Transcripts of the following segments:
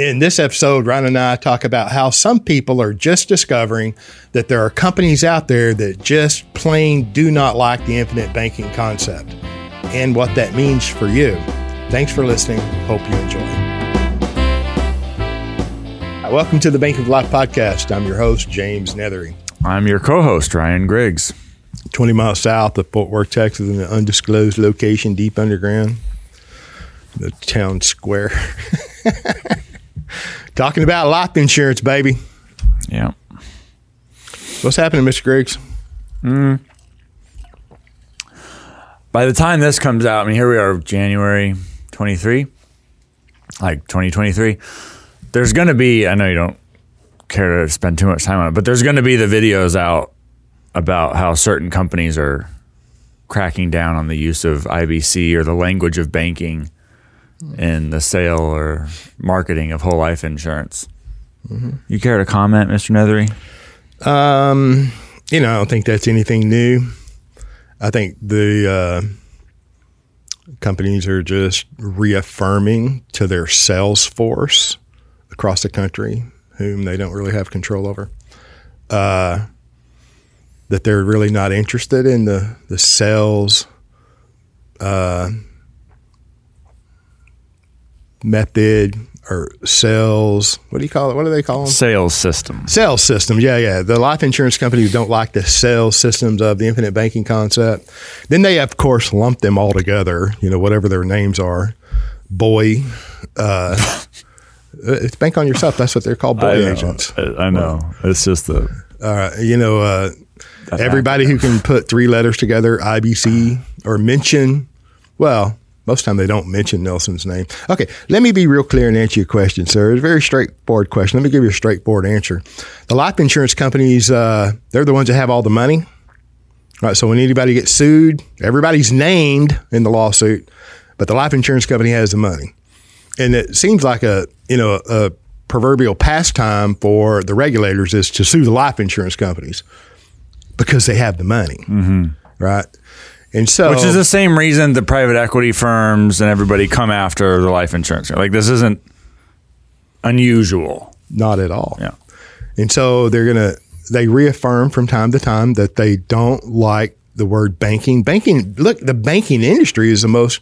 In this episode, Ryan and I talk about how some people are just discovering that there are companies out there that just plain do not like the infinite banking concept and what that means for you. Thanks for listening. Hope you enjoy. Welcome to the Bank of Life podcast. I'm your host, James Neathery. I'm your co host, Ryan Griggs. 20 miles south of Fort Worth, Texas, in an undisclosed location deep underground, the town square. Talking about life insurance, baby. Yeah. What's happening, Mr. Griggs? Mm. By the time this comes out, I mean, here we are, January 23, like 2023. There's going to be, I know you don't care to spend too much time on it, but there's going to be the videos out about how certain companies are cracking down on the use of IBC or the language of banking in the sale or marketing of whole life insurance. You care to comment, Mr. Neathery? Um, you know, I don't think that's anything new. I think the uh, companies are just reaffirming to their sales force across the country, whom they don't really have control over, uh, that they're really not interested in the the sales uh, method or sales. What do you call it? What do they call them? Sales system. Sales systems, yeah, yeah. The life insurance companies don't like the sales systems of the infinite banking concept. Then they, of course, lump them all together. You know, whatever their names are. Boy, uh, it's bank on yourself. That's what they're called, boy I know. agents. I I know. It's just the Uh, you know, uh, everybody who can put three letters together, IBC, or mention. Well, most of the time they don't mention Nelson's name. Okay, let me be real clear and answer your question, sir. It's a very straightforward question. Let me give you a straightforward answer. The life insurance companies, uh, they're the ones that have all the money. Right, so when anybody gets sued, everybody's named in the lawsuit, but the life insurance company has the money. And it seems like a you know a proverbial pastime for the regulators is to sue the life insurance companies because they have the money, right? And so, Which is the same reason the private equity firms and everybody come after the life insurance. Like this isn't unusual. not at all. Yeah. And so they're gonna they reaffirm from time to time that they don't like the word banking. Banking look, the banking industry is the most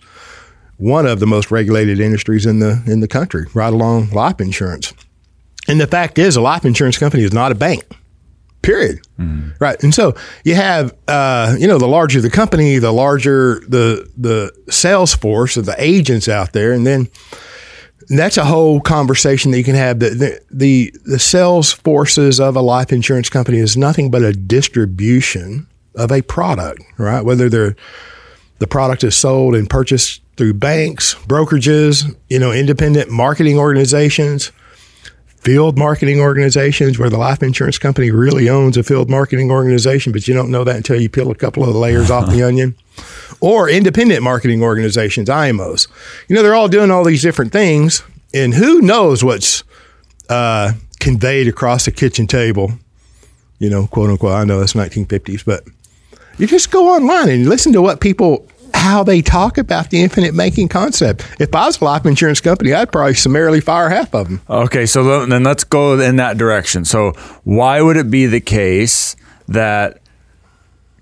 one of the most regulated industries in the in the country, right along life insurance. And the fact is a life insurance company is not a bank. Period. Right. And so you have uh, you know, the larger the company, the larger the the sales force of the agents out there, and then that's a whole conversation that you can have. The, the the the sales forces of a life insurance company is nothing but a distribution of a product, right? Whether they're the product is sold and purchased through banks, brokerages, you know, independent marketing organizations, field marketing organizations, where the life insurance company really owns a field marketing organization, but you don't know that until you peel a couple of the layers off the onion. Or independent marketing organizations, IMOs. You know, they're all doing all these different things, and who knows what's uh, conveyed across the kitchen table, you know, quote unquote. I know that's 1950s, but you just go online and listen to what people how they talk about the infinite banking concept. If I was a life insurance company, I'd probably summarily fire half of them. Okay, so then let's go in that direction. So why would it be the case that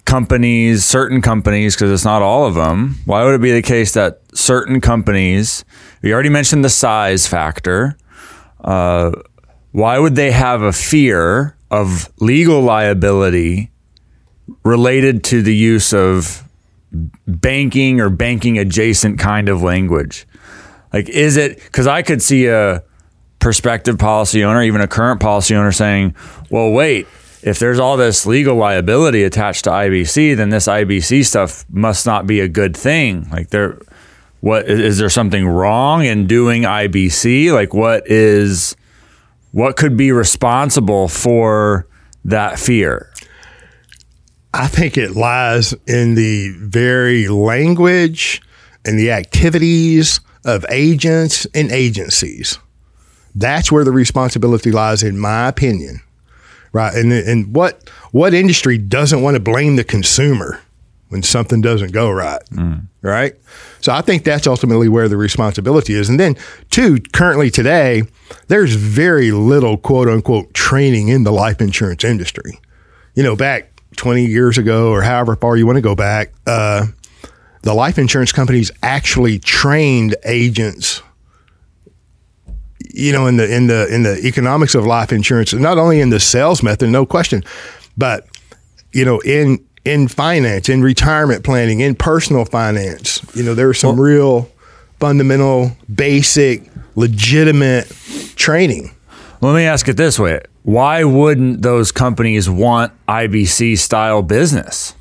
companies, certain companies, because it's not all of them, why would it be the case that certain companies, we already mentioned the size factor, uh, why would they have a fear of legal liability related to the use of banking or banking adjacent kind of language? Like, is it because I could see a prospective policy owner, even a current policy owner, saying, well, wait, if there's all this legal liability attached to IBC, then this IBC stuff must not be a good thing. Like, there, what is there something wrong in doing IBC? Like, what is, what could be responsible for that fear? I think it lies in the very language and the activities of agents and agencies. That's where the responsibility lies, in my opinion. Right. And, and what what industry doesn't want to blame the consumer? when something doesn't go right. Mm. Right. So I think that's ultimately where the responsibility is. And then, two, currently today, there's very little quote unquote training in the life insurance industry. You know, back 20 years ago or however far you want to go back, uh, the life insurance companies actually trained agents you know in the in the in the economics of life insurance not only in the sales method no question but you know in in finance in retirement planning in personal finance you know there was some real fundamental basic legitimate training. Let me ask it this way: Why wouldn't those companies want IBC style business?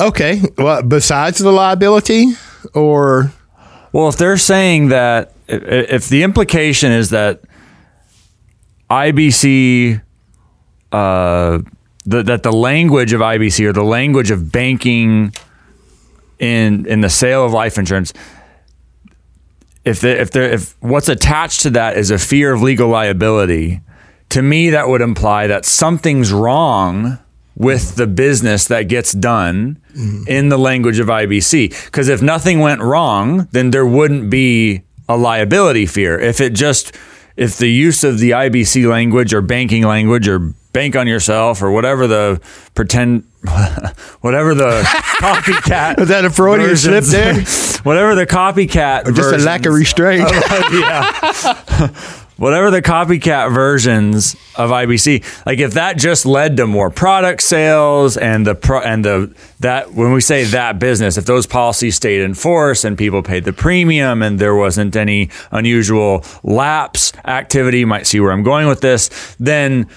okay well besides the liability or Well, if they're saying that, if the implication is that IBC, uh, the, that the language of IBC or the language of banking in in the sale of life insurance, if the, if there if what's attached to that is a fear of legal liability, to me that would imply that something's wrong with the business that gets done mm-hmm. in the language of IBC. Because if nothing went wrong, then there wouldn't be a liability fear. If it just if the use of the IBC language or banking language or bank on yourself or whatever the pretend whatever the copycat is that a freudian slip versions- there whatever the copycat Or just a lack of restraint yeah. Whatever the copycat versions of IBC, like if that just led to more product sales and the pro, and the that when we say that business, if those policies stayed in force and people paid the premium and there wasn't any unusual lapse activity, you might see where I'm going with this, then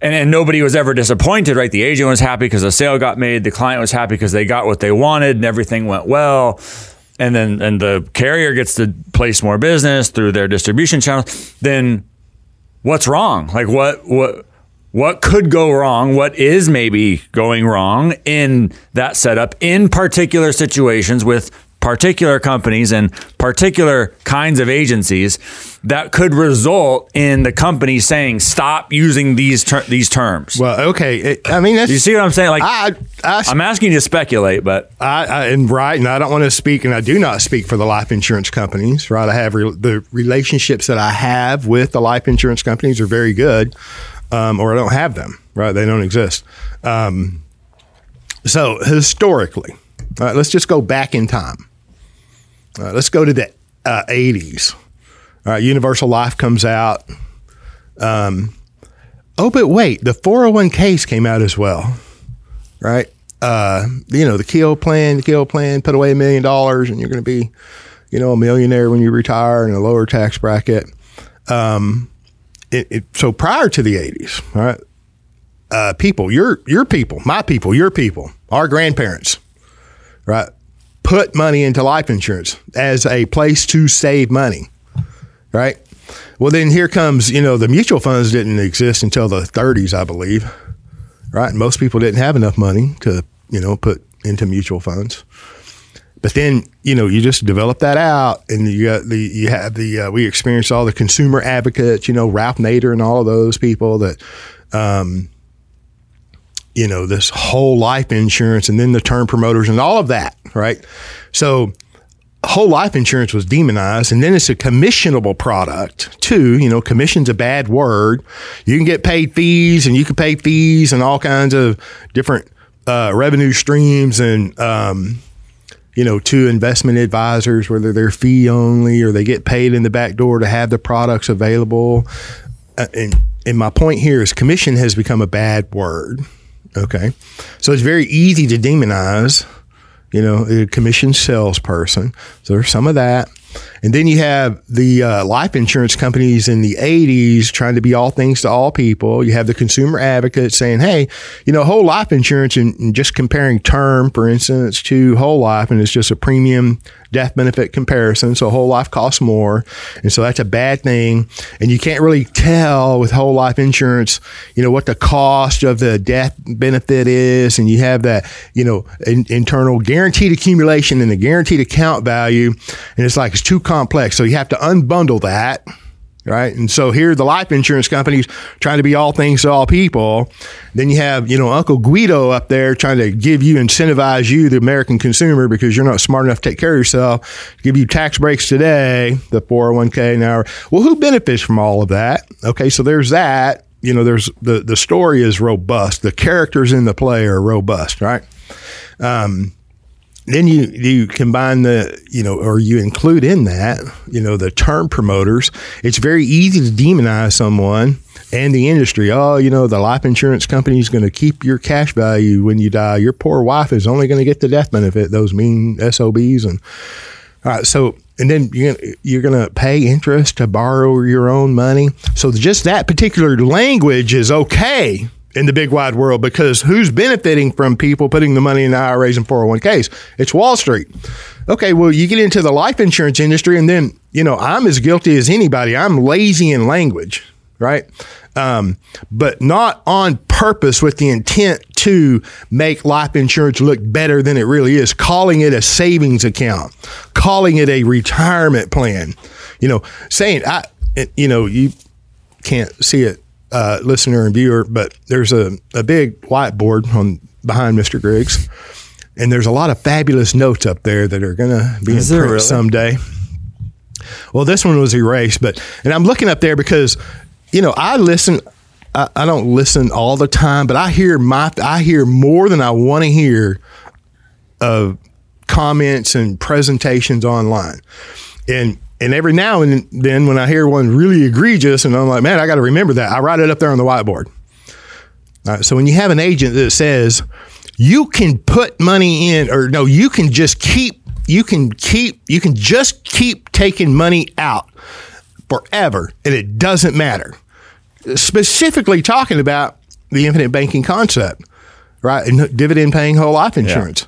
and, and nobody was ever disappointed, right? The agent was happy because the sale got made. The client was happy because they got what they wanted and everything went well. And then and the carrier gets to place more business through their distribution channel. Then what's wrong? Like what what what could go wrong? What is maybe going wrong in that setup in particular situations with particular companies and particular kinds of agencies that could result in the company saying stop using these ter- these terms. well okay it- i mean that's you see what I'm saying? Like I, I, I'm asking you to speculate, but I, I and right, and I don't want to speak, and I do not speak for the life insurance companies. Right, I have re- the relationships that I have with the life insurance companies are very good, um, or I don't have them. Right, they don't exist. Um, so historically, right, let's just go back in time. Right, let's go to the uh, '80s. All right, Universal Life comes out. Um, oh, but wait, the 401ks came out as well right? Uh, you know, the Keogh plan, the Keogh plan, put away a million dollars and you're going to be, you know, a millionaire when you retire in a lower tax bracket. Um, it, it, so prior to the 80s, all right, uh, people, your, your people, my people, your people, our grandparents, right, put money into life insurance as a place to save money, right? Well, then here comes, you know, the mutual funds didn't exist until the 30s, I believe right? Most people didn't have enough money to, you know, put into mutual funds. But then, you know, you just develop that out, and you got the you have the uh, we experienced all the consumer advocates, you know, Ralph Nader and all of those people that, um, you know, this whole life insurance, and then the term promoters and all of that, right? So whole life insurance was demonized and then it's a commissionable product too. You know commission's a bad word. You can get paid fees and you can pay fees and all kinds of different uh, revenue streams and um, you know to investment advisors whether they're fee only or they get paid in the back door to have the products available. Uh, and and my point here is commission has become a bad word okay so it's very easy to demonize you know, a commission salesperson. So there's some of that. And then you have the uh, life insurance companies in the 80s trying to be all things to all people. You have the consumer advocates saying, hey, you know, whole life insurance and, and just comparing term, for instance, to whole life, and it's just a premium death benefit comparison. So whole life costs more. And so that's a bad thing. And you can't really tell with whole life insurance, you know, what the cost of the death benefit is. And you have that, you know, in, internal guaranteed accumulation and the guaranteed account value. And it's like, it's too complex. So you have to unbundle that. Right? And so here the life insurance companies trying to be all things to all people. Then you have, you know, Uncle Guido up there trying to give you, incentivize you, the American consumer, because you're not smart enough to take care of yourself, give you tax breaks today, the 401k now. Well, who benefits from all of that? Okay, so there's that. You know, there's the, the story is robust. The characters in the play are robust, right? Um, then you you combine the you know or you include in that you know the term promoters. It's very easy to demonize someone and the industry. Oh you know the life insurance company is going to keep your cash value when you die. Your poor wife is only going to get the death benefit those mean SOBs and all right so and then you're gonna, you're going to pay interest to borrow your own money. So just that particular language is okay in the big wide world because who's benefiting from people putting the money in IRAs and 401ks? It's Wall Street. Okay, well, you get into the life insurance industry, and then, you know, I'm as guilty as anybody. I'm lazy in language, right? Um, but not on purpose with the intent to make life insurance look better than it really is, calling it a savings account, calling it a retirement plan, you know, saying, I, you know, you can't see it uh, listener and viewer, but there's a, a big whiteboard on behind Mr. Griggs, and there's a lot of fabulous notes up there that are going to be Is in print really? someday. Well, this one was erased, but and I'm looking up there because you know I listen. I, I don't listen all the time, but I hear my I hear more than I want to hear of comments and presentations online, and and every now and then when I hear one really egregious, and I'm like, man, I got to remember that. I write it up there on the whiteboard. All right, so when you have an agent that says you can put money in, or no, you can just keep, you can keep, you can just keep taking money out forever, and it doesn't matter. Specifically talking about the infinite banking concept, right? And dividend paying whole life insurance.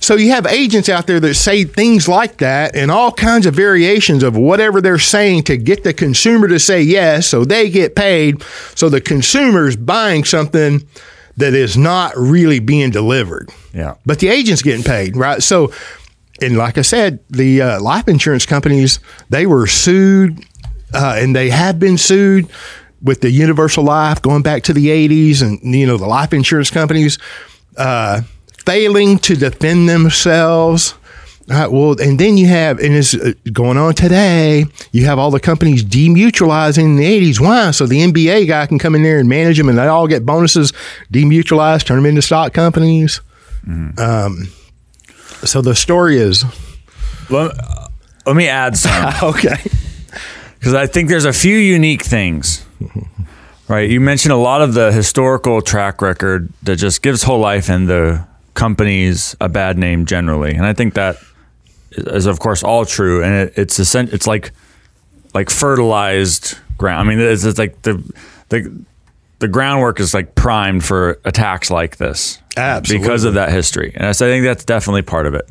So you have agents out there that say things like that and all kinds of variations of whatever they're saying to get the consumer to say yes so they get paid. So the consumer's buying something that is not really being delivered. Yeah. But the agent's getting paid, right? So, and like I said, the uh, life insurance companies, they were sued uh, and they have been sued with the universal life going back to the 80s and, you know, the life insurance companies. Uh, failing to defend themselves. Right, well, and then you have, and it's uh, going on today. You have all the companies demutualizing in the '80s. Why? So the MBA guy can come in there and manage them, and they all get bonuses, demutualize, turn them into stock companies. Um, so the story is Let, let me add some. okay. because I think there's a few unique things. Right, you mentioned a lot of the historical track record that just gives whole life and the companies a bad name generally, and I think that is of course all true, and it, it's it's like like fertilized ground. I mean, it's, it's like the the the groundwork is like primed for attacks like this Absolutely. because of that history, and so I think that's definitely part of it.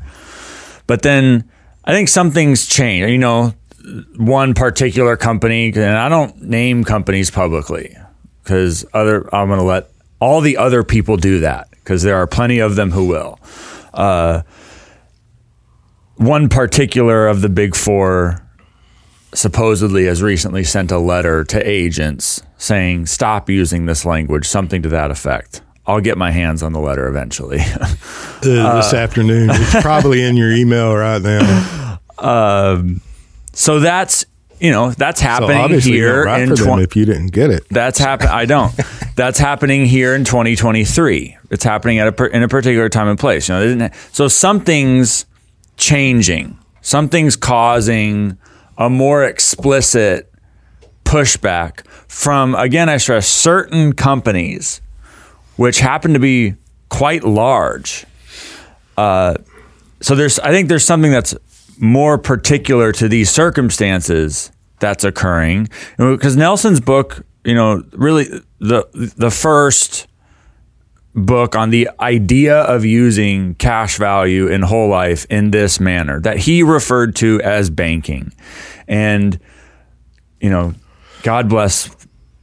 But then I think some things change. You know, one particular company, and I don't name companies publicly because other I'm going to let all the other people do that because there are plenty of them who will. Uh, one particular of the big four supposedly has recently sent a letter to agents saying stop using this language, something to that effect. I'll get my hands on the letter eventually. Uh, this afternoon, it's probably in your email right now. so that's you know that's So happening obviously, you're here right in twen- if you didn't get it. That's happen. I don't. That's happening here in 2023. It's happening at a per- in a particular time and place. You know, so something's changing. Something's causing a more explicit pushback from again. I stress certain companies, which happen to be quite large. Uh, so there's, I think there's something that's more particular to these circumstances that's occurring because Nelson's book, you know, really the the first book on the idea of using cash value in whole life in this manner that he referred to as banking, and you know, God bless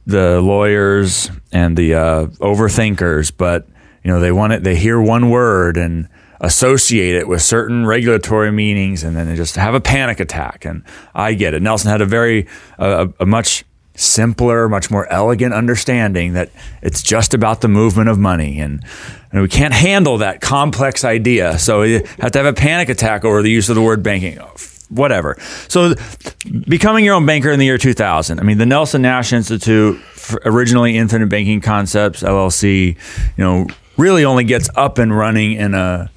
the lawyers and the uh, overthinkers, but you know they want it. They hear one word and associate it with certain regulatory meanings and then they just have a panic attack. And I get it. Nelson had a very, uh, a much simpler, much more elegant understanding that it's just about the movement of money. And, and we can't handle that complex idea. So you have to have a panic attack over the use of the word banking whatever. So, becoming your own banker in the year 2000. I mean, the Nelson Nash Institute, originally Infinite Banking Concepts LLC, you know, really only gets up and running in a,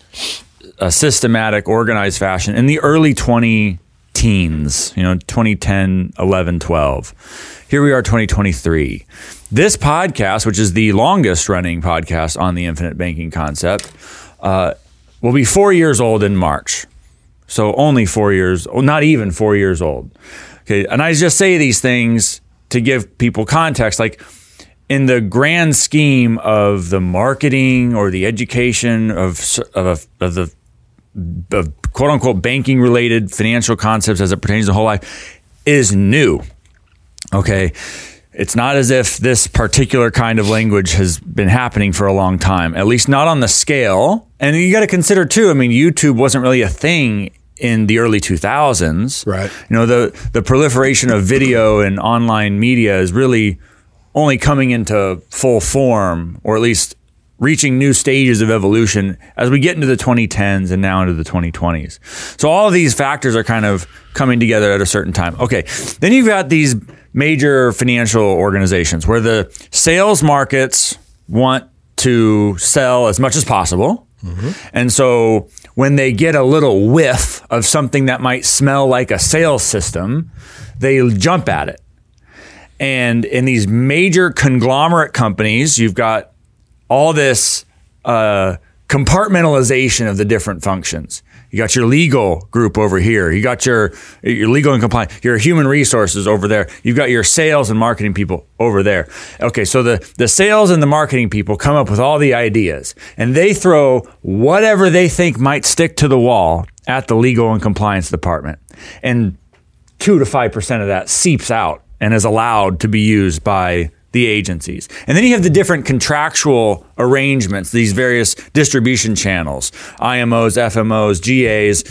a systematic, organized fashion in the early 20 teens, you know, 2010, 11, 12. Here we are, 2023. This podcast, which is the longest running podcast on the infinite banking concept, uh, will be four years old in March. So only four years, not even four years old. Okay. And I just say these things to give people context. Like in the grand scheme of the marketing or the education of, of, of the of quote unquote banking related financial concepts as it pertains to whole life is new. Okay. It's not as if this particular kind of language has been happening for a long time, at least not on the scale. And you got to consider too, I mean, YouTube wasn't really a thing in the early 2000s. Right. You know, the the proliferation of video and online media is really only coming into full form or at least reaching new stages of evolution as we get into the 2010s and now into the 2020s. So all of these factors are kind of coming together at a certain time. Okay. Then you've got these major financial organizations where the sales markets want to sell as much as possible. Mm-hmm. And so when they get a little whiff of something that might smell like a sales system, they jump at it. And in these major conglomerate companies, you've got all this uh, compartmentalization of the different functions. You got your legal group over here. You got your your legal and compliance, your human resources over there. You've got your sales and marketing people over there. Okay, so the the sales and the marketing people come up with all the ideas and they throw whatever they think might stick to the wall at the legal and compliance department. And 2 to 5% of that seeps out and is allowed to be used by the agencies. And then you have the different contractual arrangements, these various distribution channels, IMOs, FMOs, GAs,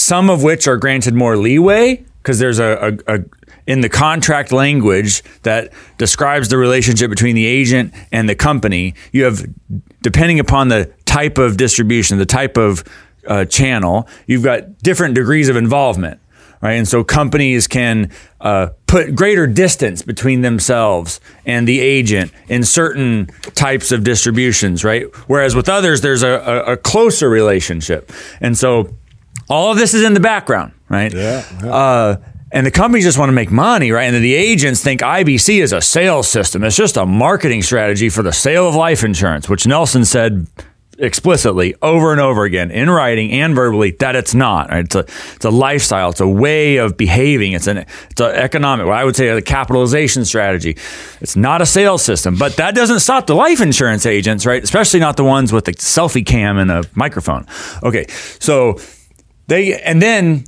some of which are granted more leeway because there's a, a, a in the contract language that describes the relationship between the agent and the company, you have, depending upon the type of distribution, the type of uh, channel, you've got different degrees of involvement right? And so companies can uh, put greater distance between themselves and the agent in certain types of distributions, right? Whereas with others, there's a, a, a closer relationship. And so all of this is in the background, right? Yeah. yeah. Uh, and the companies just want to make money, right? And then the agents think IBC is a sales system. It's just a marketing strategy for the sale of life insurance, which Nelson said explicitly over and over again in writing and verbally that it's not. Right? It's a it's a lifestyle. It's a way of behaving. It's an it's an economic. What I would say a capitalization strategy. It's not a sales system, but that doesn't stop the life insurance agents, right? Especially not the ones with the selfie cam and a microphone. Okay, so they and then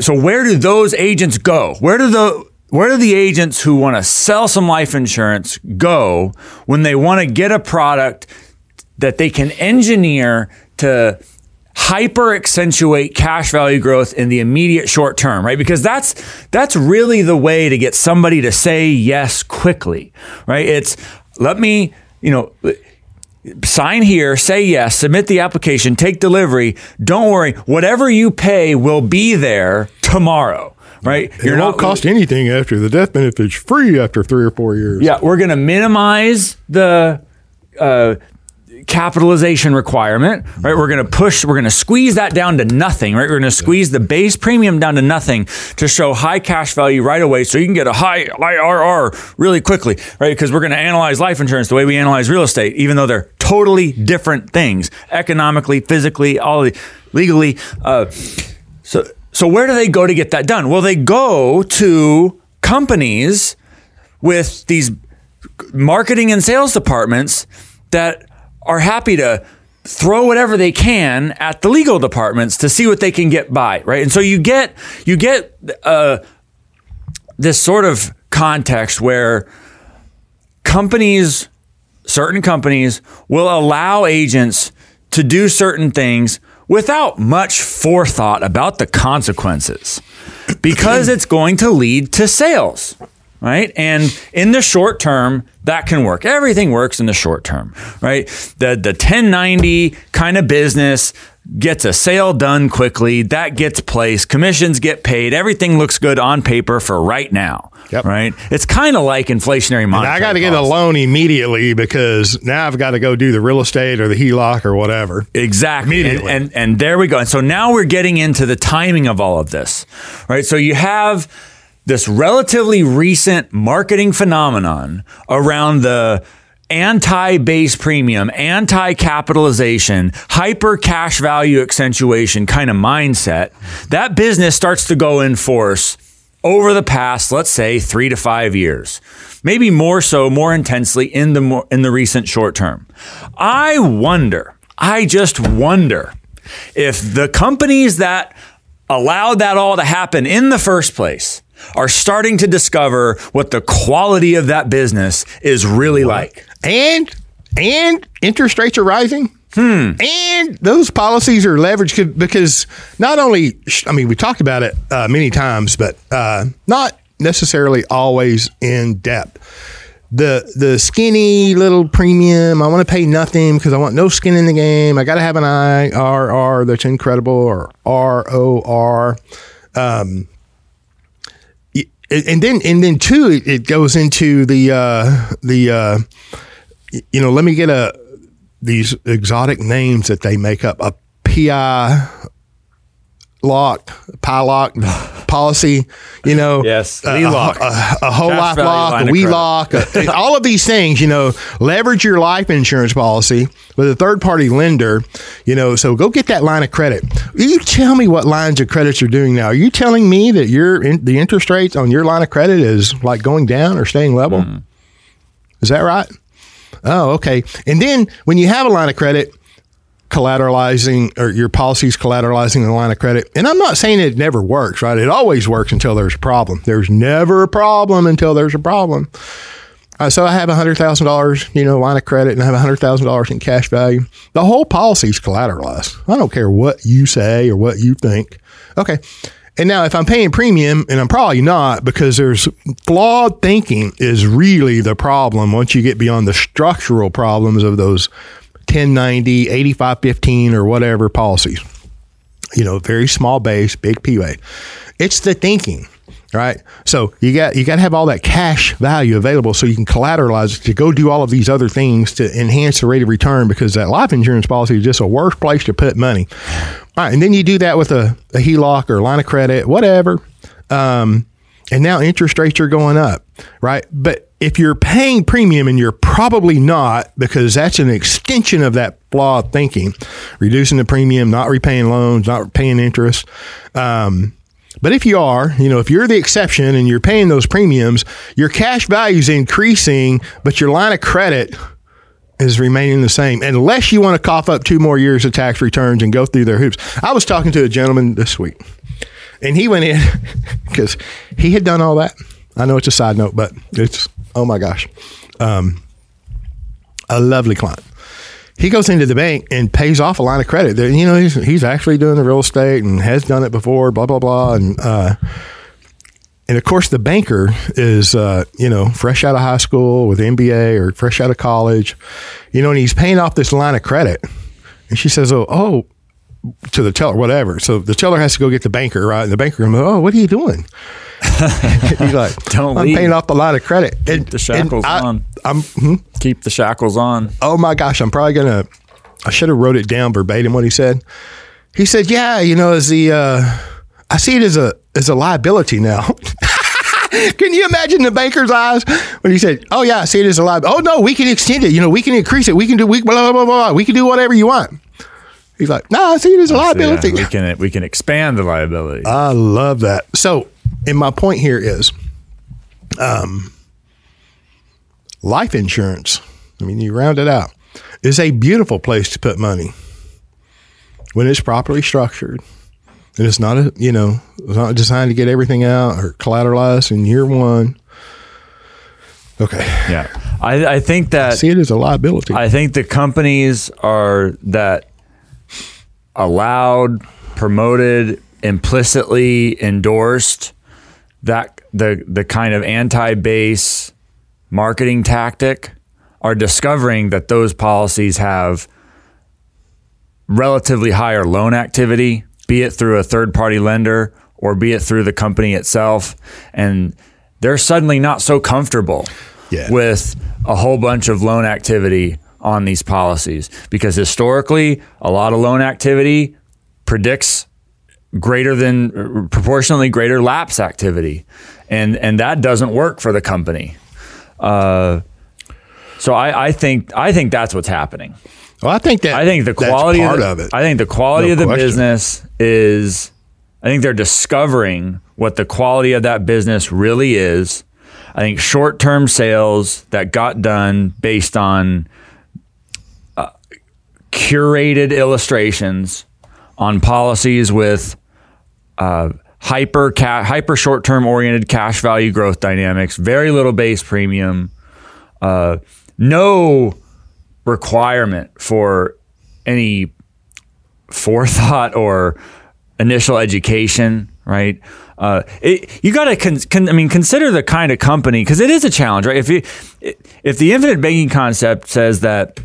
so where do those agents go? Where do the where do the agents who want to sell some life insurance go when they want to get a product that they can engineer to hyper accentuate cash value growth in the immediate short term, right? Because that's that's really the way to get somebody to say yes quickly, right? It's let me, you know, sign here, say yes, submit the application, take delivery. Don't worry, whatever you pay will be there tomorrow right? It You're won't not, cost anything after the death benefit's free after three or four years. Yeah, we're going to minimize the uh, capitalization requirement, right? We're going to push, we're going to squeeze that down to nothing, right? We're going to squeeze the base premium down to nothing to show high cash value right away so you can get a high IRR really quickly, right? Because we're going to analyze life insurance the way we analyze real estate, even though they're totally different things economically, physically, all the, legally. Uh, so, so where do they go to get that done? Well, they go to companies with these marketing and sales departments that are happy to throw whatever they can at the legal departments to see what they can get by, right? And so you get you get uh, this sort of context where companies, certain companies, will allow agents to do certain things without much forethought about the consequences because it's going to lead to sales right? And in the short term, that can work. Everything works in the short term, right? The the 1090 kind of business gets a sale done quickly, that gets placed, commissions get paid, everything looks good on paper for right now. Yep. Right? It's kind of like inflationary money. I got to get a loan immediately because now I've got to go do the real estate or the HELOC or whatever. Exactly. Immediately. And, and and there we go. And so now we're getting into the timing of all of this. Right? So you have this relatively recent marketing phenomenon around the anti base premium, anti capitalization, hyper cash value accentuation kind of mindset, that business starts to go in force over the past, let's say, three to five years, maybe more so, more intensely in the more, in the recent short term. I wonder, I just wonder if the companies that allowed that all to happen in the first place are starting to discover what the quality of that business is really like. And and interest rates are rising. Hmm. And those policies are leveraged because not only, I mean, we talked about it uh, many times, but uh, not necessarily always in depth. The the skinny little premium, I want to pay nothing because I want no skin in the game. I got to have an IRR that's incredible or ROR. Um, and then and then two, it goes into the uh, the uh, you know, let me get a these exotic names that they make up. A PI lock, PI lock policy, you know, Yes, a, LELOC. a, a whole Cash life lock, a of we lock, a- all of these things, you know, leverage your life insurance policy with a third party lender, you know, so go get that line of credit. You tell me what lines of credits you're doing now. Are you telling me that your in, the interest rates on your line of credit is like going down or staying level? Hmm. Is that right? Oh, okay. And then when you have a line of credit, collateralizing or your policies collateralizing the line of credit. And I'm not saying it never works, right? It always works until there's a problem. There's never a problem until there's a problem. Uh, so I have a hundred thousand dollars, you know, line of credit, and I have a hundred thousand dollars in cash value. The whole policy is collateralized. I don't care what you say or what you think. Okay. And now, if I'm paying premium, and I'm probably not, because there's flawed thinking is really the problem once you get beyond the structural problems of those 1090, 8515, or whatever policies. You know, very small base, big PUA. It's the thinking, right? So you got you got to have all that cash value available so you can collateralize it to go do all of these other things to enhance the rate of return because that life insurance policy is just a worse place to put money. All right, and then you do that with a, a HELOC or line of credit, whatever. Um, and now interest rates are going up, right? But if you're paying premium and you're probably not, because that's an extension of that flawed thinking, reducing the premium, not repaying loans, not paying interest. Um, but if you are, you know, if you're the exception and you're paying those premiums, your cash value is increasing, but your line of credit is remaining the same unless you want to cough up two more years of tax returns and go through their hoops. I was talking to a gentleman this week and he went in because he had done all that. I know it's a side note, but it's, oh my gosh, um, a lovely client. He goes into the bank and pays off a line of credit. That you know he's, he's actually doing the real estate and has done it before. Blah blah blah, and uh, and of course the banker is uh, you know fresh out of high school with MBA or fresh out of college, you know, and he's paying off this line of credit. And she says, "Oh, oh," to the teller, whatever. So the teller has to go get the banker, right? And the banker goes, "Oh, what are you doing?" he's like, Don't I'm leave. paying off a lot of credit." And, the shackles I, on. I'm. hmm? Keep the shackles on. oh my gosh, I'm probably gonna. I should have wrote it down verbatim what he said. He said, "Yeah, you know, as the uh, I see it as a as a liability now." Can you imagine the banker's eyes when he said, "Oh yeah, I see it as a liability. Oh no, we can extend it. You know, we can increase it. We can do we blah blah blah blah. We can do whatever you want." He's like, "No, I see it as a liability." Yeah, we can we can expand the liability. I love that. So, and my point here is, um, life insurance. I mean, you round it out is a beautiful place to put money when it's properly structured, and it's not a you know it's not designed to get everything out or collateralized in year one. Okay, yeah, I, I think that I see it as a liability. I think the companies are that allowed, promoted, implicitly endorsed that the the kind of anti-base marketing tactic are discovering that those policies have relatively higher loan activity, be it through a third party lender or be it through the company itself. And they're suddenly not so comfortable Yeah. with a whole bunch of loan activity on these policies because historically, a lot of loan activity predicts greater than proportionally greater lapse activity, and and that doesn't work for the company. Uh, so I, I think I think that's what's happening. Well, I think that I think the quality part of, the, of it. I think the quality No of the question. business is. I think they're discovering what the quality of that business really is. I think short-term sales that got done based on uh, curated illustrations on policies with uh, hyper ca- hyper short-term oriented cash value growth dynamics, very little base premium, uh, no requirement for any forethought or initial education, right? Uh, it, you got to, con- con- I mean, consider the kind of company because it is a challenge, right? If you, if the infinite banking concept says that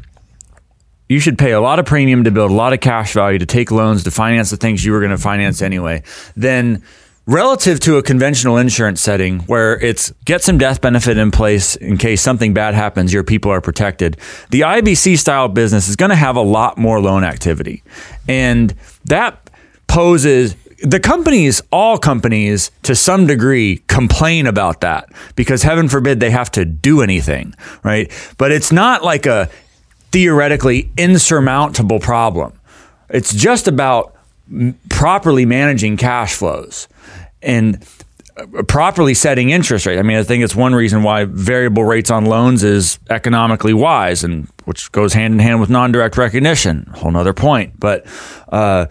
you should pay a lot of premium to build a lot of cash value to take loans to finance the things you were going to finance anyway, then relative to a conventional insurance setting where it's get some death benefit in place in case something bad happens, your people are protected. The IBC style business is going to have a lot more loan activity. And that poses the companies, all companies to some degree complain about that because heaven forbid they have to do anything, right? But it's not like a theoretically insurmountable problem. It's just about properly managing cash flows and uh, properly setting interest rate. I mean, I think it's one reason why variable rates on loans is economically wise, and which goes hand in hand with non-direct recognition. Whole nother point. But uh,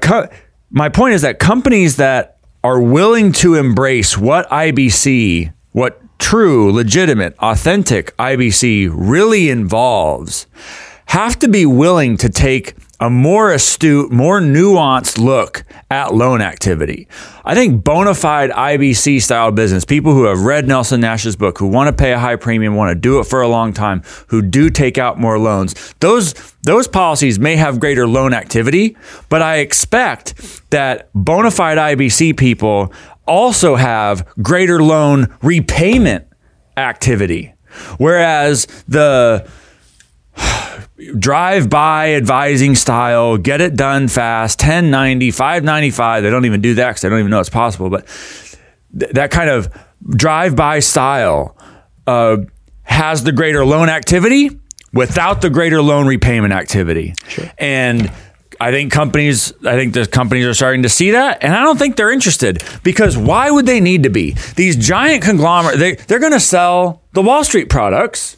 co- my point is that companies that are willing to embrace what IBC, what true, legitimate, authentic IBC really involves, have to be willing to take a more astute, more nuanced look at loan activity. I think bona fide IBC style business, people who have read Nelson Nash's book, who want to pay a high premium, want to do it for a long time, who do take out more loans, those those policies may have greater loan activity, but I expect that bona fide IBC people also have greater loan repayment activity. Whereas the drive by advising style, get it done fast, 1090, 595. They don't even do that because they don't even know it's possible. But th- that kind of drive by style uh, has the greater loan activity without the greater loan repayment activity. And I think companies, I think the companies are starting to see that, and I don't think they're interested because why would they need to be? These giant conglomerates, they, they're going to sell the Wall Street products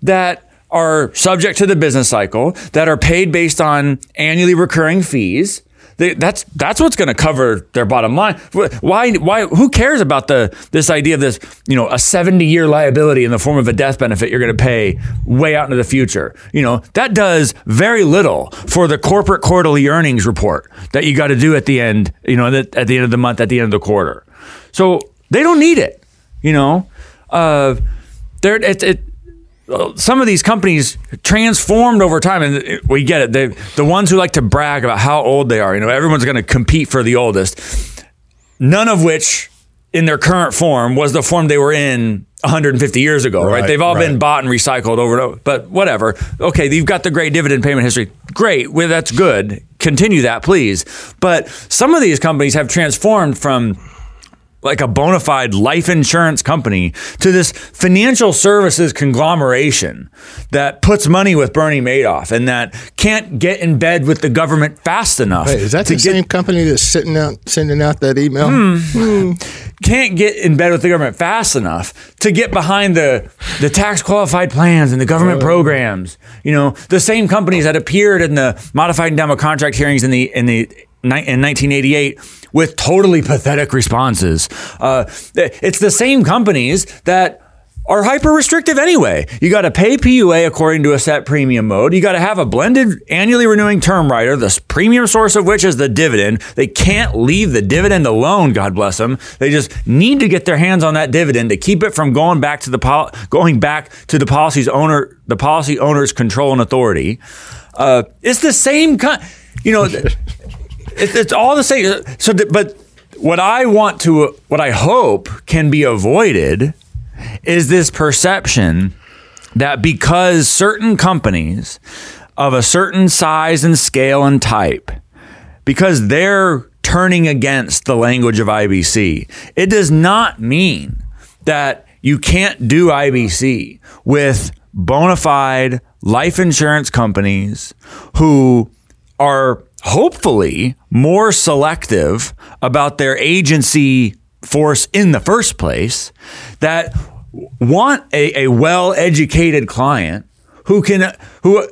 that are subject to the business cycle, that are paid based on annually recurring fees. They, that's that's what's going to cover their bottom line. Why why who cares about the this idea of this you know a seventy year liability in the form of a death benefit you're going to pay way out into the future. You know that does very little for the corporate quarterly earnings report that you got to do at the end. You know at the end of the month, at the end of the quarter. So they don't need it. You know, uh, they're it, it some of these companies transformed over time, and we get it. They, the ones who like to brag about how old they are, you know, everyone's going to compete for the oldest. None of which, in their current form, was the form they were in 150 years ago, right? Right, They've all been bought and recycled over and over. But whatever. Okay, you've got the great dividend payment history. Great. Well, that's good. Continue that, please. But some of these companies have transformed from like a bona fide life insurance company to this financial services conglomeration that puts money with Bernie Madoff and that can't get in bed with the government fast enough. Hey, is that the get, same company that's sitting out sending out that email? Hmm. can't get in bed with the government fast enough to get behind the the tax qualified plans and the government programs. You know, the same companies that appeared in the modified endowment contract hearings in the in the in 1988 with totally pathetic responses. Uh, it's the same companies that are hyper restrictive anyway. You got to pay PUA according to a set premium mode. You got to have a blended annually renewing term rider, the premium source of which is the dividend. They can't leave the dividend alone, God bless them. They just need to get their hands on that dividend to keep it from going back to the pol- going back to the policy's owner, the policy owner's control and authority. Uh, it's the same kind, you know, it's, it's all the same. So, but what I want to, what I hope can be avoided is this perception that because certain companies of a certain size and scale and type, because they're turning against the language of IBC, it does not mean that you can't do IBC with bona fide life insurance companies who are hopefully more selective about their agency force in the first place that want a, a well-educated client who can who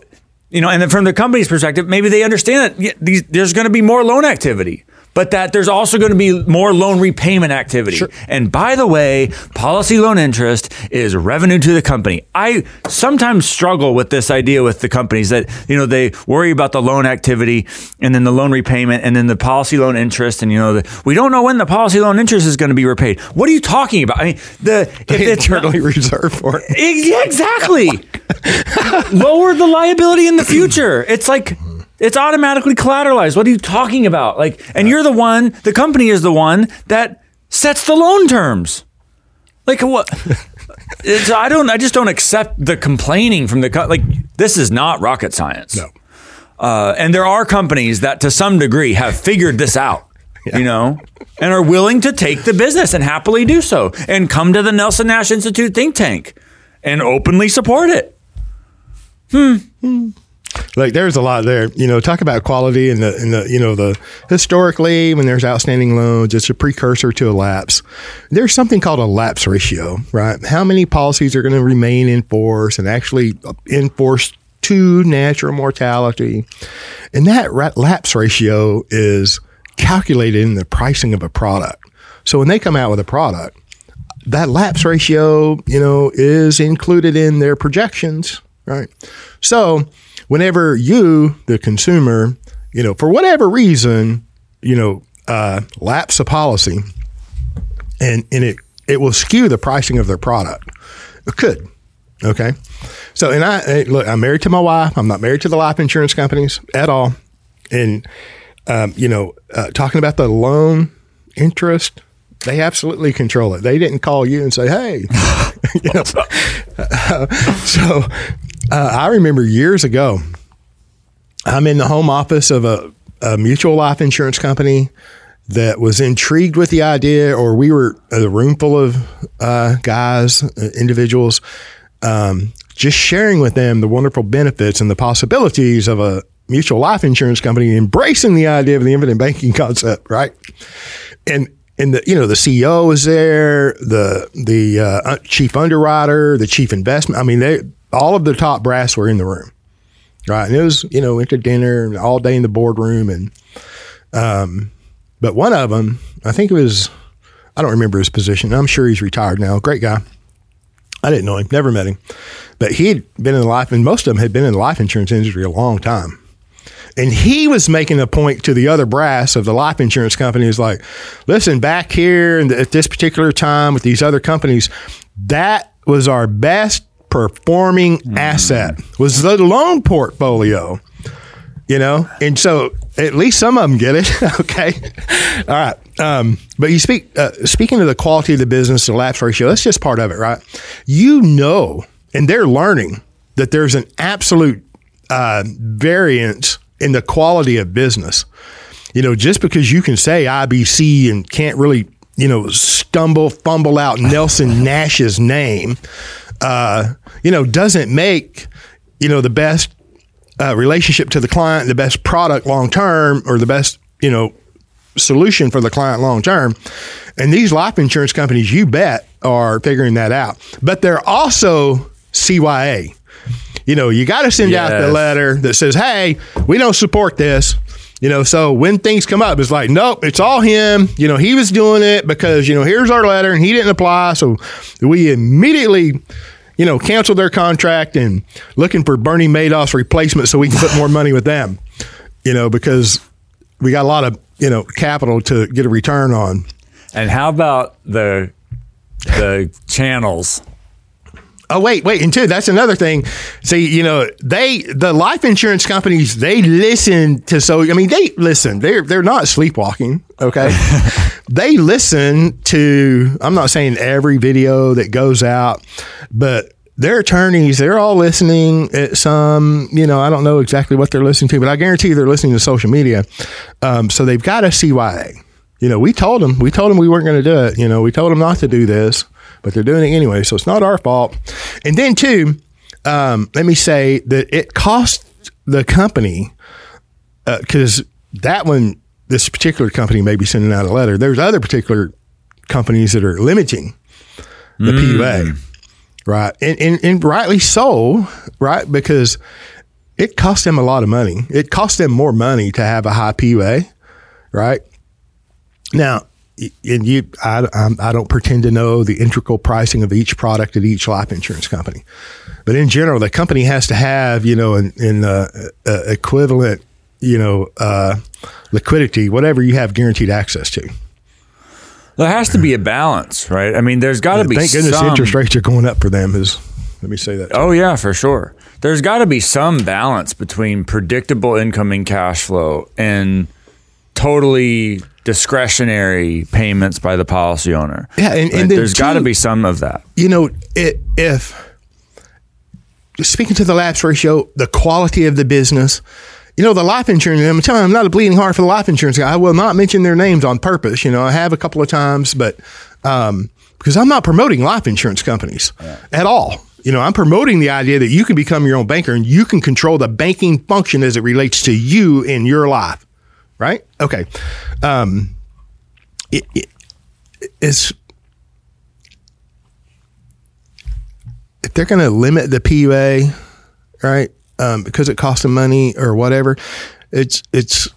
you know and then from the company's perspective maybe they understand that there's going to be more loan activity but that there's also going to be more loan repayment activity. Sure. And by the way, policy loan interest is revenue to the company. I sometimes struggle with this idea with the companies that, you know, they worry about the loan activity and then the loan repayment and then the policy loan interest. And, you know, the, we don't know when the policy loan interest is going to be repaid. What are you talking about? I mean, the, if it's internally reserved for it. Exactly. Lower the liability in the future. It's like, it's automatically collateralized. What are you talking about? Like, and you're the one, the company is the one that sets the loan terms. Like what? it's, I don't. I just don't accept the complaining from the co- like. This is not rocket science. No. Uh, and there are companies that, to some degree, have figured this out. Yeah. You know, and are willing to take the business and happily do so, and come to the Nelson Nash Institute think tank and openly support it. Hmm. hmm like there's a lot there. You know, talk about quality and the and the you know the historically when there's outstanding loans, it's a precursor to a lapse. There's something called a lapse ratio, right? How many policies are going to remain in force and actually enforce to natural mortality, and that lapse ratio is calculated in the pricing of a product. So when they come out with a product, that lapse ratio, you know, is included in their projections, right? So whenever you, the consumer, you know, for whatever reason, you know, uh, lapse a policy, and and it it will skew the pricing of their product. It could. Okay. So, and I look, I'm married to my wife. I'm not married to the life insurance companies at all. And, um, you know, uh, talking about the loan interest, they absolutely control it. They didn't call you and say, "Hey," you know. Uh, so uh, I remember years ago, I'm in the home office of a, a mutual life insurance company that was intrigued with the idea, or we were a room full of uh, guys, uh, individuals, um, just sharing with them the wonderful benefits and the possibilities of a mutual life insurance company embracing the idea of the infinite banking concept, right? And and the you know the CEO was there, the the uh, chief underwriter, the chief investment. I mean, they all of the top brass were in the room, right? And it was you know went to dinner and all day in the boardroom, and um, but one of them, I think it was, I don't remember his position. I'm sure he's retired now. Great guy. I didn't know him, never met him, but he had been in the life, and most of them had been in the life insurance industry a long time. And he was making a point to the other brass of the life insurance company is like, listen, back here and at this particular time with these other companies, that was our best performing mm. asset was the loan portfolio. You know, and so at least some of them get it. okay, all right. Um, but you speak uh, speaking of the quality of the business, the lapse ratio. That's just part of it, right? You know, and they're learning that there's an absolute uh, variance in the quality of business. You know, just because you can say IBC and can't really, you know, stumble, fumble out Nelson Nash's name uh, you know, doesn't make, you know, the best uh, relationship to the client, the best product long term, or the best, you know, solution for the client long term. And these life insurance companies, you bet, are figuring that out. But they're also CYA. You know, you got to send yes. out the letter that says, "Hey, we don't support this." You know, so when things come up, it's like, nope, it's all him. You know, he was doing it because, you know, here's our letter and he didn't apply. So we immediately, you know, cancel their contract and looking for Bernie Madoff's replacement so we can put more money with them, you know, because we got a lot of, you know, capital to get a return on. And how about the the channels? Oh wait, wait, and two, that's another thing. See, you know, they the life insurance companies they listen to so I mean they listen. They're they're not sleepwalking. Okay, they listen to. I'm not saying every video that goes out, but their attorneys they're all listening at some. You know, I don't know exactly what they're listening to, but I guarantee they're listening to social media. Um, so they've got a CYA. You know, we told them we told them we weren't going to do it. You know, we told them not to do this but they're doing it anyway. So it's not our fault. And then, too, um, let me say that it cost the company, because uh, that one, this particular company may be sending out a letter. There's other particular companies that are limiting the mm. PUA, right? And, and, and rightly so, right? Because it cost them a lot of money. It cost them more money to have a high PUA, right? Now, and you, I, I don't pretend to know the integral pricing of each product at each life insurance company, but in general, the company has to have, you know, an, an uh, uh, equivalent, you know, uh, liquidity, whatever you have guaranteed access to. There has to be a balance, right? I mean, there's got to be. Thank goodness some... interest rates are going up for them. Is let me say that. Oh yeah, for sure. There's got to be some balance between predictable incoming cash flow and totally discretionary payments by the policy owner. Yeah, and, and there's got to be some of that. You know, it, if speaking to the lapse ratio, the quality of the business, you know, the life insurance, I'm telling you, I'm not a bleeding heart for the life insurance guy. I will not mention their names on purpose. You know, I have a couple of times, but um, because I'm not promoting life insurance companies yeah. at all. You know, I'm promoting the idea that you can become your own banker and you can control the banking function as it relates to you in your life right? Okay. Um, it, it, it's if they're going to limit the PUA, right? Um, because it costs them money or whatever. It's it's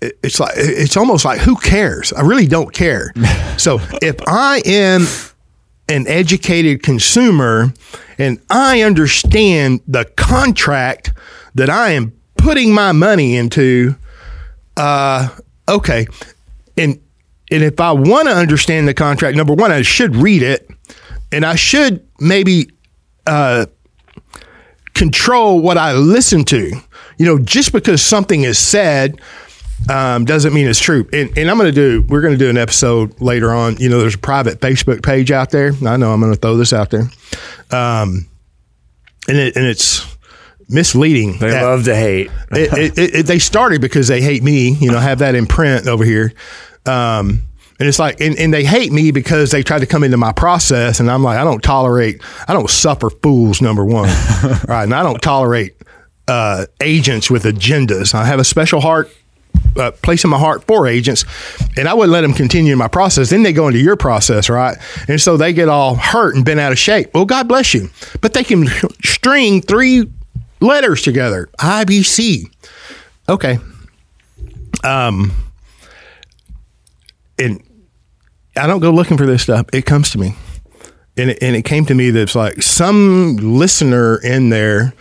it's like it's almost like who cares? I really don't care. so if I am an educated consumer and I understand the contract that I am putting my money into, uh, okay. And and if I want to understand the contract, number one, I should read it, and I should maybe uh, control what I listen to. You know, just because something is said um, doesn't mean it's true. And, and I'm going to do, we're going to do an episode later on. You know, there's a private Facebook page out there. I know I'm going to throw this out there. Um, and, it, and it's, misleading. They that, love to hate. it, it, it, they started because they hate me. You know, have that in print over here. Um, and it's like, and, and, they hate me because they tried to come into my process, and I'm like, I don't tolerate, I don't suffer fools. Number one, right? And I don't tolerate uh, agents with agendas. I have a special heart. Uh, place in my heart for agents, and I wouldn't let them continue in my process. Then they go into your process, right? And so they get all hurt and bent out of shape. Well, God bless you, but they can string three letters together. IBC. Okay. Um, and I don't go looking for this stuff. It comes to me. And it, and it came to me that it's like some listener in there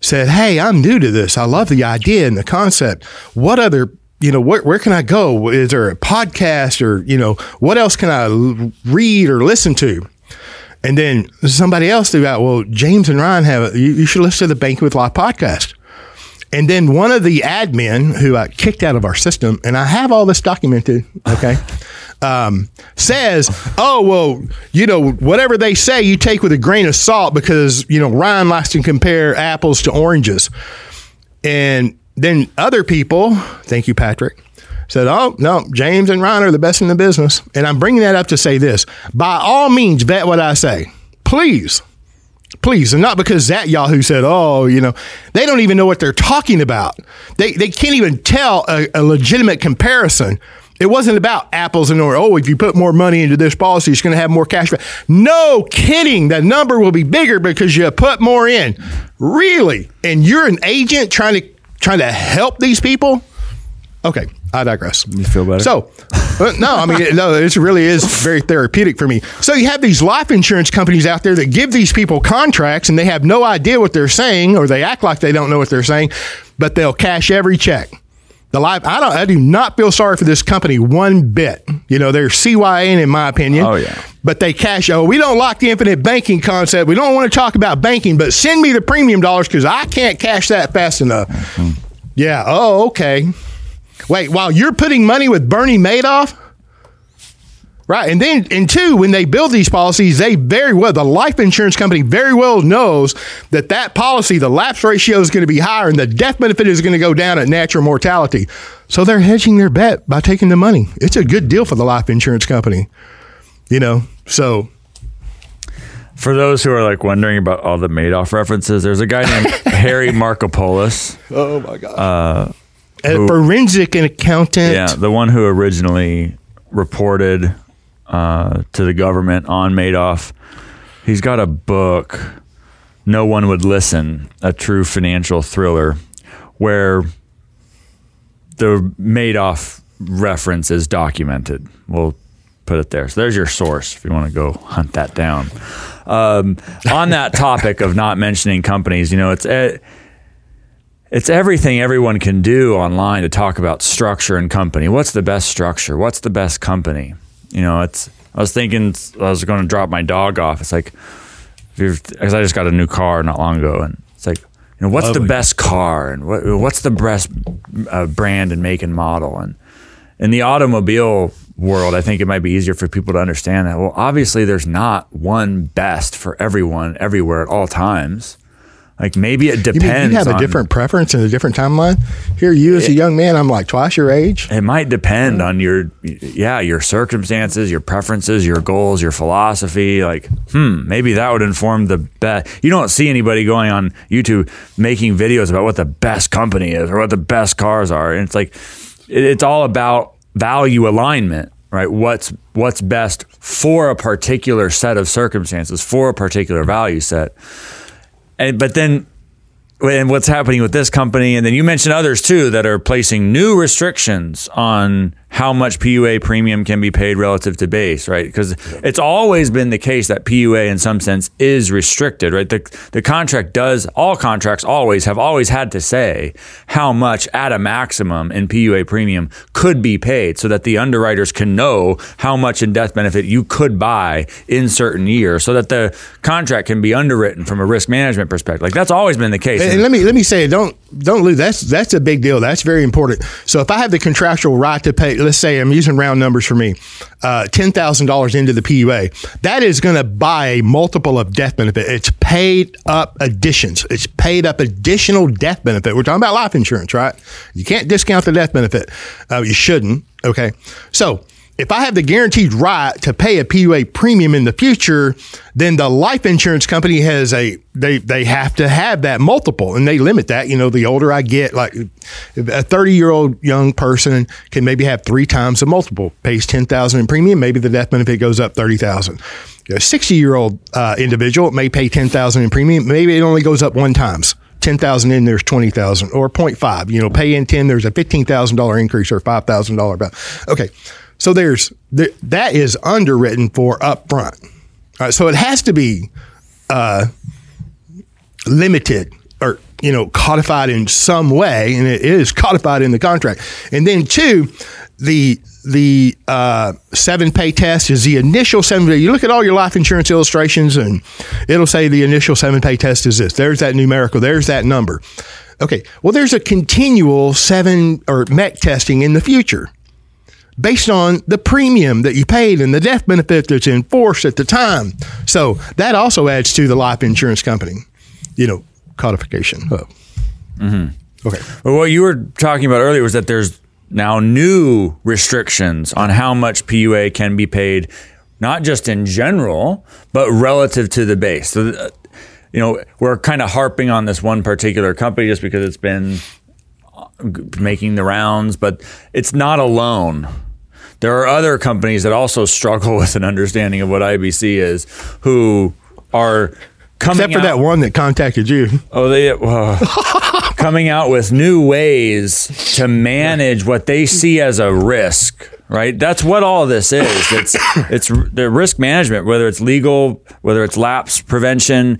said, Hey, I'm new to this. I love the idea and the concept. What other, you know, where, where can I go? Is there a podcast or, you know, what else can I read or listen to? And then somebody else threw out, well, James and Ryan have, a, you, you should listen to the Banking with Life podcast. And then one of the admin who I kicked out of our system, and I have all this documented, okay, um, says, oh, well, you know, whatever they say, you take with a grain of salt because, you know, Ryan likes to compare apples to oranges. And then other people, thank you, Patrick, said, Oh, no, James and Ryan are the best in the business. And I'm bringing that up to say this by all means, vet what I say. Please. Please, and not because that Yahoo said, "Oh, you know," they don't even know what they're talking about. They they can't even tell a, a legitimate comparison. It wasn't about apples and oranges. Oh, if you put more money into this policy, it's going to have more cash. No kidding. The number will be bigger because you put more in. Really? And you're an agent trying to trying to help these people? Okay, I digress. You feel better? So, uh, no, I mean, no, this really is very therapeutic for me. So, you have these life insurance companies out there that give these people contracts and they have no idea what they're saying or they act like they don't know what they're saying, but they'll cash every check. The life, I don't, I do not feel sorry for this company one bit. You know, they're CYN in my opinion. Oh, yeah. But they cash. Oh, we don't like the infinite banking concept. We don't want to talk about banking, but send me the premium dollars because I can't cash that fast enough. Yeah. Oh, okay. Wait, while you're putting money with Bernie Madoff? Right. And then, and two, when they build these policies, they very well, the life insurance company very well knows that that policy, the lapse ratio is going to be higher and the death benefit is going to go down at natural mortality. So they're hedging their bet by taking the money. It's a good deal for the life insurance company, you know? So, For those who are like wondering about all the Madoff references, there's a guy named Harry Markopolis. oh my God. Uh, a forensic accountant. Yeah, the one who originally reported uh, to the government on Madoff. He's got a book, No One Would Listen, a true financial thriller, where the Madoff reference is documented. We'll put it there. So there's your source if you want to go hunt that down. Um, on that topic of not mentioning companies, you know, it's. Uh, it's everything everyone can do online to talk about structure and company. What's the best structure? What's the best company? You know, it's. I was thinking I was going to drop my dog off. It's like, because I just got a new car not long ago, and it's like, you know, what's the best car and what, what's the best uh, brand and make and model? And in the automobile world, I think it might be easier for people to understand that. Well, obviously, there's not one best for everyone everywhere at all times. Like maybe it You depends. mean you have a different preference and a different timeline? Here, you as a young man, I'm like twice your age. It might depend on your, yeah, your circumstances, your preferences, your goals, your philosophy. Like, hmm, maybe that would inform the best. You don't see anybody going on YouTube making videos about what the best company is or what the best cars are. And it's like, it- it's all about value alignment, right? What's what's best for a particular set of circumstances, for a particular value set. And but then and what's happening with this company, and then you mentioned others too that are placing new restrictions on how much PUA premium can be paid relative to base, right? Because it's always been the case that PUA, in some sense, is restricted, right? The the contract does all contracts always have always had to say how much at a maximum in PUA premium could be paid, so that the underwriters can know how much in death benefit you could buy in certain years, so that the contract can be underwritten from a risk management perspective. Like that's always been the case. And let me let me say, don't don't lose. That's that's a big deal. That's very important. So if I have the contractual right to pay, let's say I'm using round numbers for me, uh, ten thousand dollars into the PUA, that is going to buy a multiple of death benefit. It's paid up additions. It's paid up additional death benefit. We're talking about life insurance, right? You can't discount the death benefit. Uh, you shouldn't. Okay, so if I have the guaranteed right to pay a PUA premium in the future, then the life insurance company has a they they have to have that multiple and they limit that. You know, the older I get, like a 30 year old young person can maybe have three times the multiple, pays 10,000 in premium, maybe the death benefit goes up 30,000. A 60 year old uh, individual may pay 10,000 in premium, maybe it only goes up one times. 10,000 in there's 20,000 or 0.5 you know pay in 10 there's a $15,000 increase or $5,000 about okay so there's there, that is underwritten for upfront all right so it has to be uh, limited or you know codified in some way and it is codified in the contract and then two the the uh, seven pay test is the initial seven pay. You look at all your life insurance illustrations, and it'll say the initial seven pay test is this. There's that numerical. There's that number. Okay. Well, there's a continual seven or MEC testing in the future based on the premium that you paid and the death benefit that's in force at the time. So that also adds to the life insurance company, you know, codification. Oh. Okay. Well, what you were talking about earlier was that there's now new restrictions on how much PUA can be paid, not just in general, but relative to the base. So, uh, you know, we're kind of harping on this one particular company just because it's been uh, making the rounds, but it's not alone. There are other companies that also struggle with an understanding of what IBC is, who are coming Except for out- that one that contacted you. Oh, they coming uh, coming out with new ways to manage what they see as a risk. Right, that's what all this is. It's it's the risk management, whether it's legal, whether it's lapse prevention.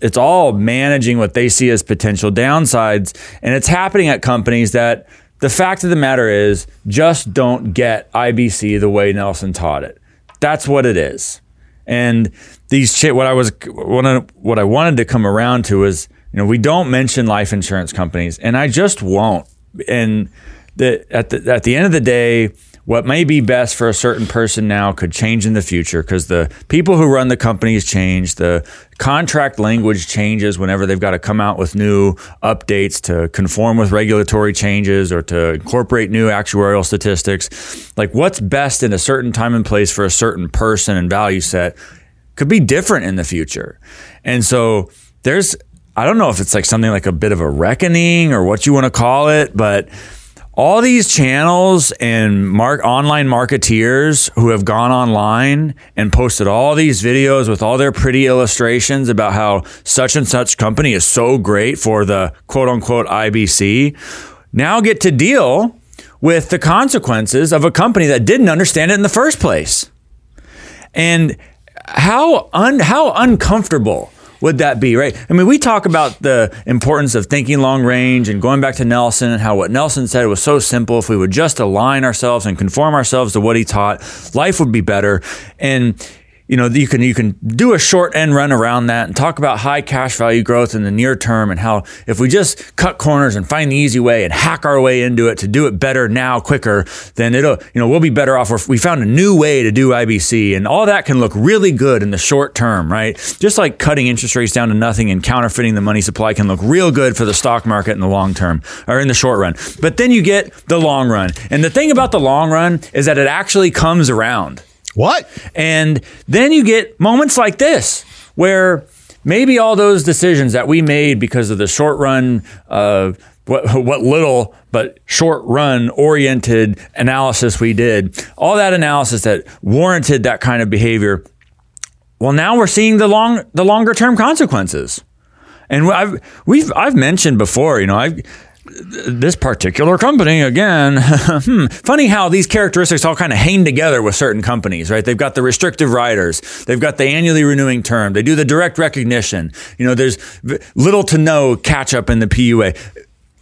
It's all managing what they see as potential downsides, and it's happening at companies that the fact of the matter is just don't get IBC the way Nelson taught it. That's what it is. And these what I was, what I, what I wanted to come around to is, you know, we don't mention life insurance companies, and I just won't. And the, at the at the end of the day, what may be best for a certain person now could change in the future because the people who run the companies change. The contract language changes whenever they've got to come out with new updates to conform with regulatory changes or to incorporate new actuarial statistics. Like what's best in a certain time and place for a certain person and value set could be different in the future. And so there's, I don't know if it's like something like a bit of a reckoning or what you want to call it, but all these channels and mark online marketeers who have gone online and posted all these videos with all their pretty illustrations about how such and such company is so great for the quote unquote IBC now get to deal with the consequences of a company that didn't understand it in the first place. And how un, how uncomfortable would that be, right? I mean, we talk about the importance of thinking long range and going back to Nelson and how what Nelson said was so simple. If we would just align ourselves and conform ourselves to what he taught, life would be better. And you know you can you can do a short end run around that and talk about high cash value growth in the near term and how if we just cut corners and find the easy way and hack our way into it to do it better now quicker then it'll you know we'll be better off if we found a new way to do IBC and all that can look really good in the short term right? Just like cutting interest rates down to nothing and counterfeiting the money supply can look real good for the stock market in the long term or in the short run. But then you get the long run. And the thing about the long run is that it actually comes around What? and then you get moments like this where maybe all those decisions that we made because of the short run, uh, what, what little but short run oriented analysis we did, all that analysis that warranted that kind of behavior. Well, now we're seeing the long the longer term consequences. And I've we've I've mentioned before, you know, I this particular company again. hmm. Funny how these characteristics all kind of hang together with certain companies, right? They've got the restrictive riders, they've got the annually renewing term, they do the direct recognition. You know, there's little to no catch up in the PUA.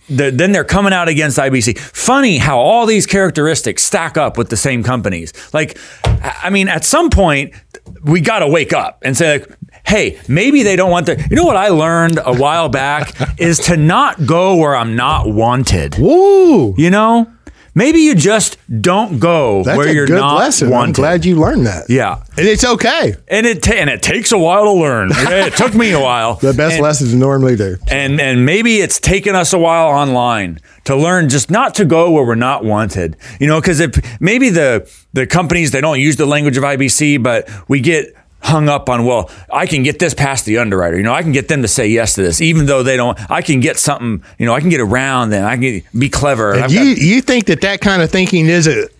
The- then they're coming out against IBC. Funny how all these characteristics stack up with the same companies. Like, I I mean, at some point, we got to wake up and say, like, hey, maybe they don't want the. You know what I learned a while back is to not go where I'm not wanted. Woo! You know, maybe you just don't go That's where a you're good not lesson. wanted. I'm glad you learned that. Yeah. And it's okay. And it ta- and it takes a while to learn. it took me a while. The best And- lessons normally do. and and maybe it's taken us a while online to learn just not to go where we're not wanted you know because if maybe the the companies they don't use the language of ibc but we get hung up on well i can get this past the underwriter you know i can get them to say yes to this even though they don't i can get something you know i can get around them i can be clever And I've you got- you think that that kind of thinking isn't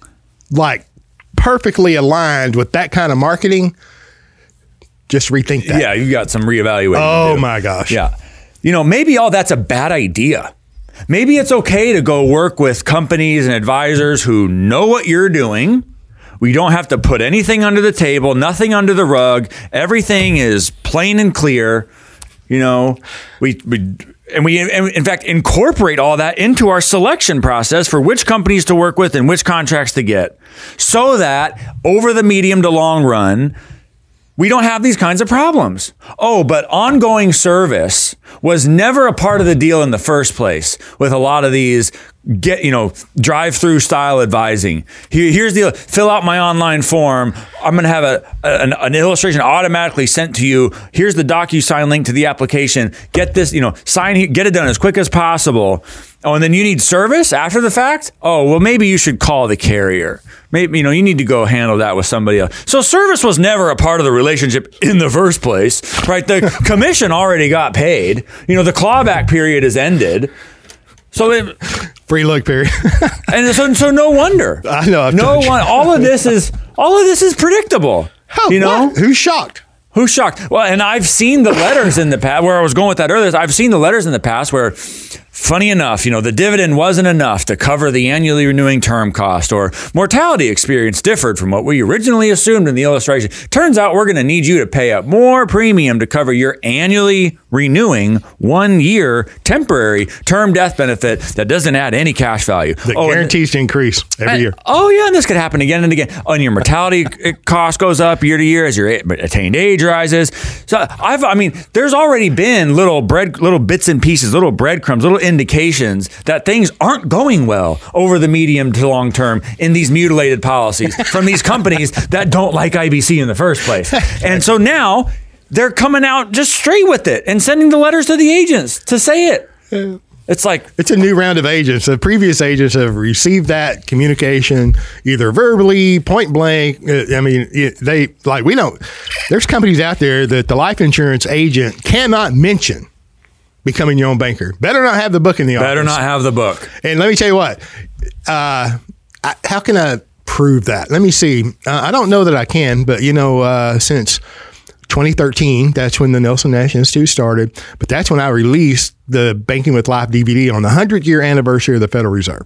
like perfectly aligned with that kind of marketing? Just rethink that. yeah you got some reevaluating Oh my gosh. Yeah. You know, maybe all that's a bad idea. Maybe it's okay to go work with companies and advisors who know what you're doing. We don't have to put anything under the table, nothing under the rug. Everything is plain and clear. You know, we, we and we in fact incorporate all that into our selection process for which companies to work with and which contracts to get. So that over the medium to long run, we don't have these kinds of problems. Oh, but ongoing service was never a part of the deal in the first place with a lot of these get, you know, drive through style advising. Here, here's the fill out my online form. I'm going to have a, an, an illustration automatically sent to you. Here's the DocuSign link to the application. Get this, you know, sign get it done as quick as possible. Oh, and then you need service after the fact? Oh, well, maybe you should call the carrier. Maybe, you know, you need to go handle that with somebody else. So service was never a part of the relationship in the first place, right? The commission already got paid. You know, the clawback period is ended. So it, Free look period. and so, so no wonder. I know, I've no one. All of this is all of this is predictable. How, you know, what? who's shocked? Who's shocked? Well, and I've seen the letters in the past where I was going with that earlier. I've seen the letters in the past where funny enough, you know, the dividend wasn't enough to cover the annually renewing term cost or mortality experience differed from what we originally assumed in the illustration. Turns out we're going to need you to pay up more premium to cover your annually renewing one year temporary term death benefit that doesn't add any cash value. That Oh, guarantees to increase every and- year. Oh yeah, and this could happen again and again. Oh, and your mortality cost goes up year to year as your attained age rises. So I've, I mean, there's already been little bread, little bits and pieces, little breadcrumbs, little indications that things aren't going well over the medium to long term in these mutilated policies from these companies that don't like IBC in the first place. And so now they're coming out just straight with it and sending the letters to the agents to say it. It's like It's a new round of agents. The previous agents have received that communication either verbally, point blank. Uh, I mean, they like we don't. There's companies out there that the life insurance agent cannot mention becoming your own banker. Better not have the book in the better office. Better not have the book. And let me tell you what. Uh, I, how can I prove that? Let me see. Uh, I don't know that I can, but you know, uh, since 2013, that's when the Nelson Nash Institute started. But that's when I released the Banking with Life DVD on the 100 year anniversary of the Federal Reserve.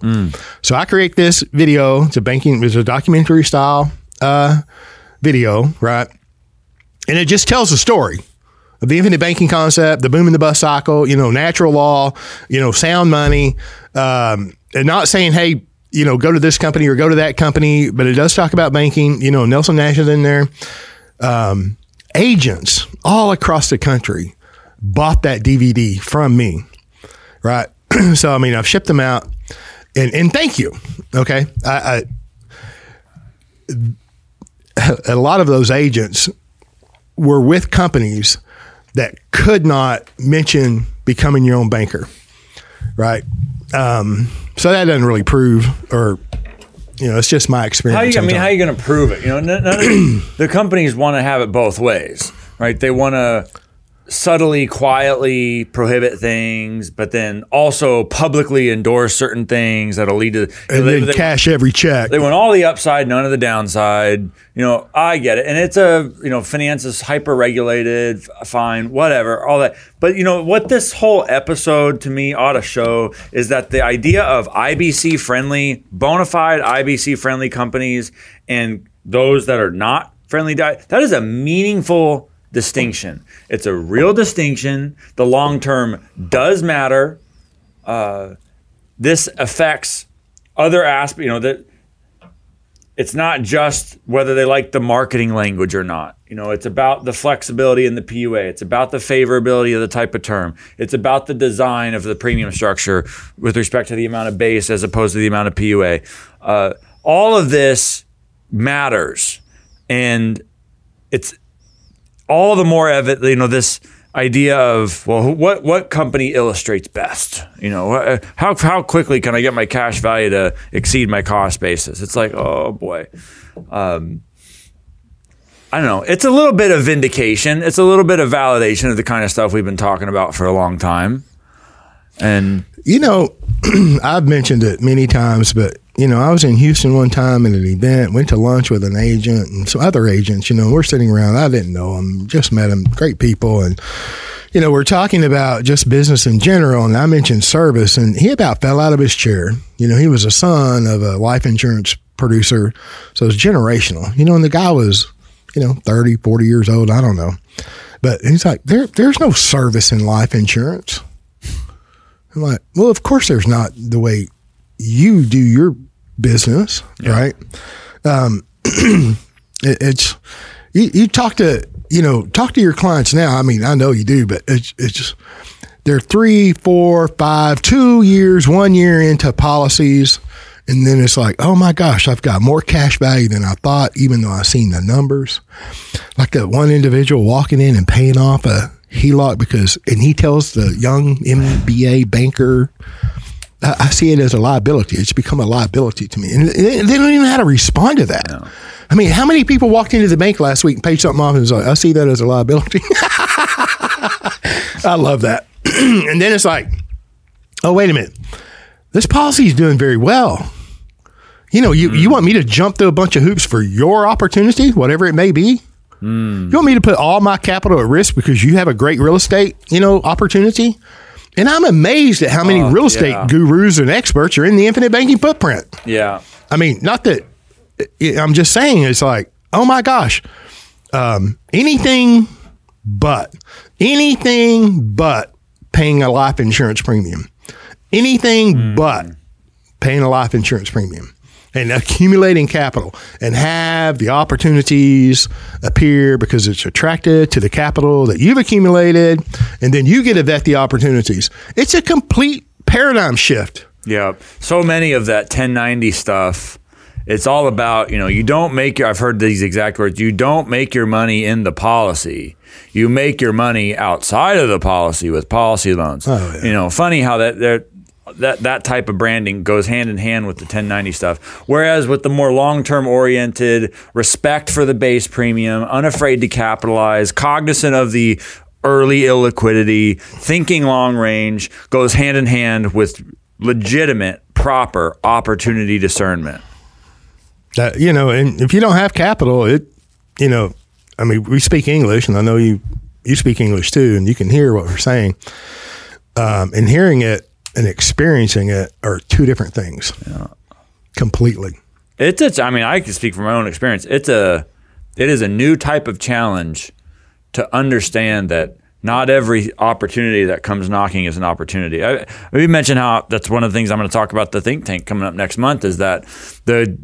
So I create this video. It's a banking, it's a documentary style uh, video, right? And it just tells the story the infinite banking concept, the boom in the bust cycle, you know, natural law, you know, sound money, um, and not saying, hey, you know, go to this company or go to that company, but it does talk about banking. You know, Nelson Nash is in there. Um, agents all across the country bought that DVD from me, right? so, I mean, I've shipped them out, and and thank you. Okay, I, I a lot of those agents were with companies that could not mention becoming your own banker, right? Um, so that doesn't really prove, or you know, it's just my experience. How you, I mean, how you going to prove it? You know, none, the companies want to have it both ways, right? They want to subtly, quietly prohibit things, but then also publicly endorse certain things that'll lead to. and they, then they- cash every check. they want all the upside, none of the downside. You know, I get it, and it's a you know, finance is hyper regulated, fine, whatever, all that. But you know what, this whole episode to me ought to show is that the idea of IBC friendly, bona fide IBC friendly companies, and those that are not friendly, that is a meaningful distinction. It's a real distinction. The long term does matter. Uh, this affects other aspects. You know that it's not just whether they like the marketing language or not. You know, it's about the flexibility in the PUA. It's about the favorability of the type of term. It's about the design of the premium structure with respect to the amount of base as opposed to the amount of PUA. Uh, all of this matters, and it's all the more evident. You know, this idea of well, what what company illustrates best? You know, how how quickly can I get my cash value to exceed my cost basis? It's like, oh boy. Um, I don't know. It's a little bit of vindication. It's a little bit of validation of the kind of stuff we've been talking about for a long time. And You know, I've mentioned it many times, but you know, I was in Houston one time at an event, went to lunch with an agent and some other agents. You know, we're sitting around. I didn't know them, just met them, great people, and you know, we're talking about just business in general. And I mentioned service, and he about fell out of his chair. You know, he was a son of a life insurance producer, so it's generational. You know, and the guy was, you know, 30, 40 years old. I don't know, but he's like, there, there's no service in life insurance. I'm like, well, of course, there's not the way you do your business, right? Um, it, it's you, you talk to you know talk to your clients now. I mean, I know you do, but it's it's just they're three, four, five, two years, one year into policies, and then it's like, oh my gosh, I've got more cash value than I thought, even though I've seen the numbers. Like that one individual walking in and paying off a HELOC because, and he tells the young MBA banker, I, I see it as a liability. It's become a liability to me. And they, they don't even know how to respond to that. I mean, how many people walked into the bank last week and paid something off and was like, I see that as a liability? I love that. and then it's like, oh, wait a minute. This policy is doing very well. You know, you, you mm-hmm. want me to jump through a bunch of hoops for your opportunity, whatever it may be? You want me to put all my capital at risk because you have a great real estate, you know, opportunity? And I'm amazed at how many Oh, real estate yeah. gurus and experts are in the infinite banking footprint. Yeah. I mean, not that I'm just saying it's like, oh my gosh, um, anything but anything but paying a life insurance premium, anything but paying a life insurance premium and accumulating capital and have the opportunities appear because it's attracted to the capital that you've accumulated and then you get to vet the opportunities. It's a complete paradigm shift. Yeah. So many of that 1090 stuff, it's all about, you know, you don't make your, I've heard these exact words, you don't make your money in the policy. You make your money outside of the policy with policy loans. Oh, yeah. You know, funny how that that that type of branding goes hand in hand with the 1090 stuff. Whereas with the more long-term oriented, respect for the base premium, unafraid to capitalize, cognizant of the early illiquidity, thinking long range goes hand in hand with legitimate, proper opportunity discernment. that you know and if you don't have capital it you know i mean we speak english and i know you you speak english too and you can hear what we're saying um, and hearing it and experiencing it are two different things Yeah. completely It's a, I mean, I can speak from my own experience. It's a, it is a new type of challenge to understand that not every opportunity that comes knocking is an opportunity. I, we mentioned how that's one of the things I'm going to talk about the think tank coming up next month is that the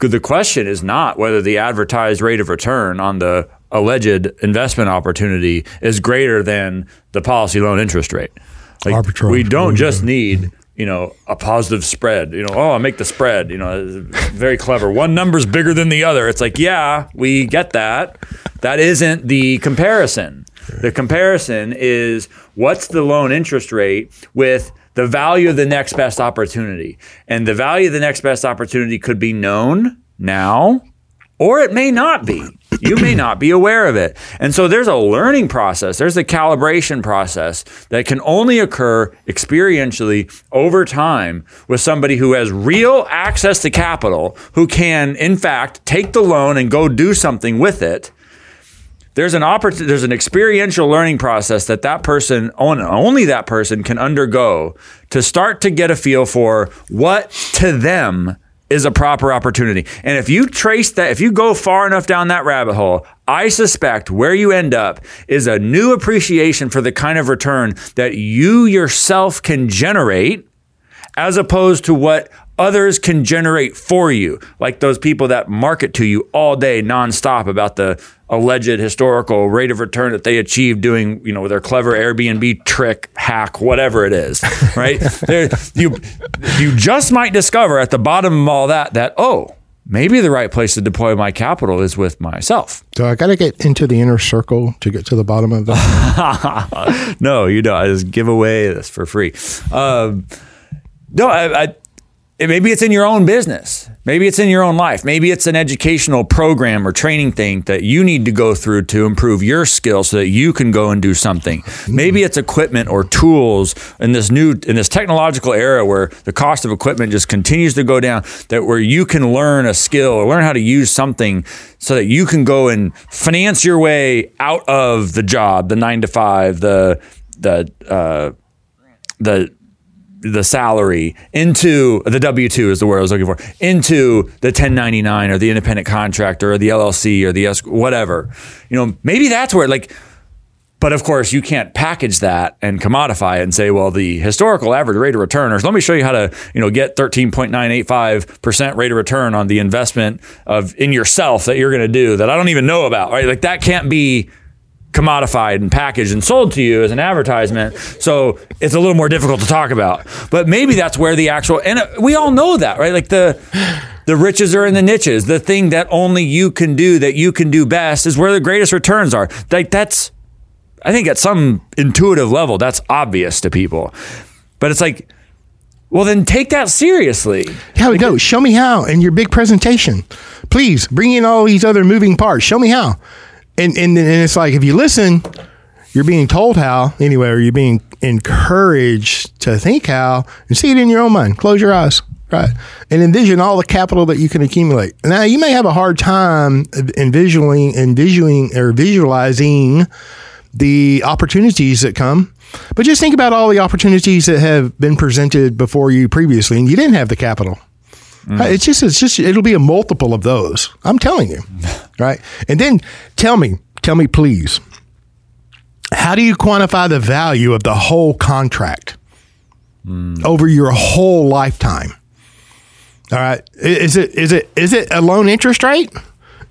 the question is not whether the advertised rate of return on the alleged investment opportunity is greater than the policy loan interest rate. Like, Arbitrage. we don't just need you know a positive spread. You know oh i make the spread you know very clever. One number's bigger than the other. It's like yeah we get that. That isn't the comparison. The comparison is what's the loan interest rate with the value of the next best opportunity. And the value of the next best opportunity could be known now or it may not be. You may not be aware of it. And so there's a learning process, there's a calibration process that can only occur experientially over time with somebody who has real access to capital, who can, in fact, take the loan and go do something with it. There's an there's an experiential learning process that that person only that person can undergo to start to get a feel for what to them is a proper opportunity. And if you trace that, if you go far enough down that rabbit hole, I suspect where you end up is a new appreciation for the kind of return that you yourself can generate as opposed to what others can generate for you, like those people that market to you all day nonstop about the alleged historical rate of return that they achieved doing, you know, their clever Airbnb trick, hack, whatever it is, right? there, you, you just might discover at the bottom of all that that oh, maybe the right place to deploy my capital is with myself. so i got to get into the inner circle to get to the bottom of that no, you don't. I just give away this for free. Um, no, I, I, it- maybe it's in your own business. Maybe it's in your own life. Maybe it's an educational program or training thing that you need to go through to improve your skills so that you can go and do something. Maybe it's equipment or tools in this new in this technological era where the cost of equipment just continues to go down that where you can learn a skill or learn how to use something so that you can go and finance your way out of the job, the 9 to 5, the the uh, the the salary into the W two is the word I was looking for into the 1099 or the independent contractor or the LLC or the S whatever. You know, maybe that's where like. But of course, you can't package that and commodify it and say, well, the historical average rate of return, or let me show you how to, you know, get 13.985% rate of return on the investment of in yourself that you're going to do that I don't even know about, right? Like that can't be commodified and packaged and sold to you as an advertisement. So it's a little more difficult to talk about. But maybe that's where the actual and uh, we all know that, right? Like the the riches are in the niches. The thing that only you can do that you can do best is where the greatest returns are. Like that's I think at some intuitive level that's obvious to people. But it's like well then take that seriously. how it goes show me how in your big presentation please bring in all these other moving parts show me how and and, and it's like if you listen you're being told how anyway or you're being encouraged to think how and see it in your own mind close your eyes right and envision all the capital that you can accumulate now you may have a hard time envisioning envisioning or visualizing the opportunities that come. But just think about all the opportunities that have been presented before you previously, and you didn't have the capital. Uh, It's just, it's just, it'll be a multiple of those. I'm telling you, right? And then tell me, tell me, please, how do you quantify the value of the whole contract over your whole lifetime? All right, is it is it is it a loan interest rate?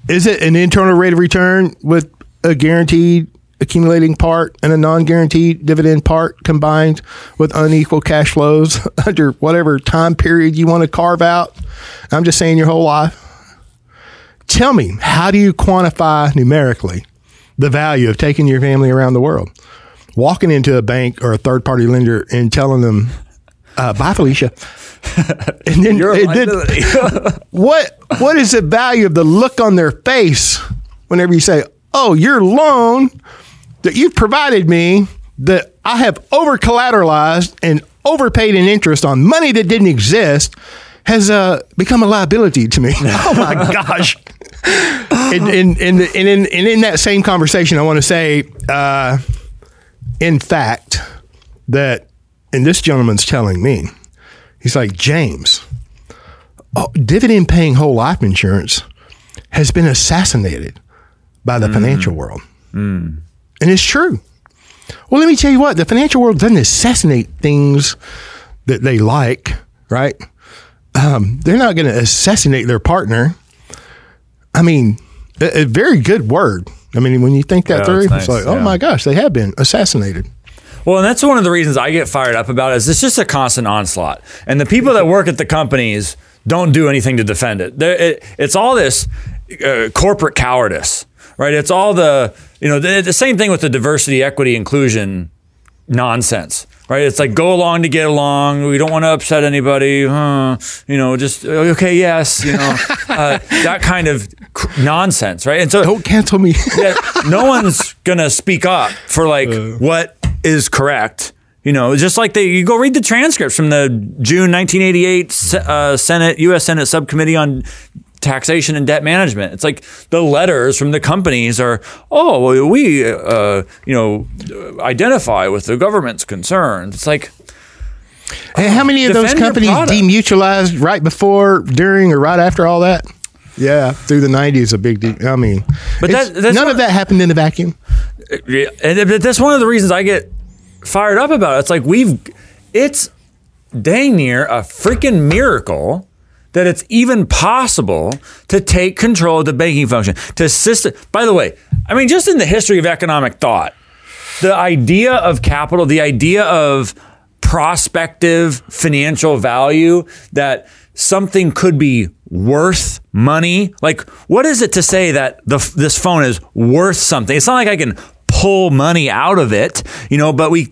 Is it an internal rate of return with a guaranteed accumulating part and a non-guaranteed dividend part combined with unequal cash flows under whatever time period you want to carve out? I'm just saying your whole life. Tell me, how do you quantify numerically the value of taking your family around the world? Walking into a bank or a third party lender and telling them, uh, bye, Felicia. and then, and then what what is the value of the look on their face whenever you say, "Oh, your loan that you've provided me that I have over collateralized and overpaid in interest on money that didn't exist has uh, become a liability to me." oh my gosh! and, and, and, and, in, and in that same conversation, I want to say, uh, in fact, that, and this gentleman's telling me, he's like, James, oh, dividend paying whole life insurance has been assassinated by the financial world. And it's true. Well, let me tell you what, the financial world doesn't assassinate things that they like, right? Um, they're not going to assassinate their partner. I mean, a, a very good word. I mean, when you think that Yeah, through, it's nice, like, oh yeah. my gosh, they have been assassinated. Well, and that's one of the reasons I get fired up about it is it's just a constant onslaught. And the people that work at the companies don't do anything to defend it. It it's all this uh, corporate cowardice, right? It's all the, you know, the, the same thing with the diversity, equity, inclusion nonsense, right? It's like go along to get along. We don't want to upset anybody. Huh? You know, just okay, yes, you know, uh, that kind of nonsense, right? And so Don't cancel me. yeah, no one's gonna speak up for like what is correct. You know, just like they, you go read the transcripts from the June 1988 uh, Senate, U.S. Senate Subcommittee on Taxation and Debt Management. It's like the letters from the companies are, oh, well, we, uh, you know, identify with the government's concerns. It's like, Hey, how many of those companies demutualized right before, during, or right after all that? Yeah, through the '90s, a big deal. I mean, But that- that's none what- of that happened in a vacuum. And that's one of the reasons I get fired up about it. It's like we've, it's dang near a freaking miracle that it's even possible to take control of the banking function. To system. By the way, I mean just in the history of economic thought, the idea of capital, the idea of prospective financial value that something could be worth money. Like, what is it to say that the, this phone is worth something? It's not like I can pull money out of it, you know, but we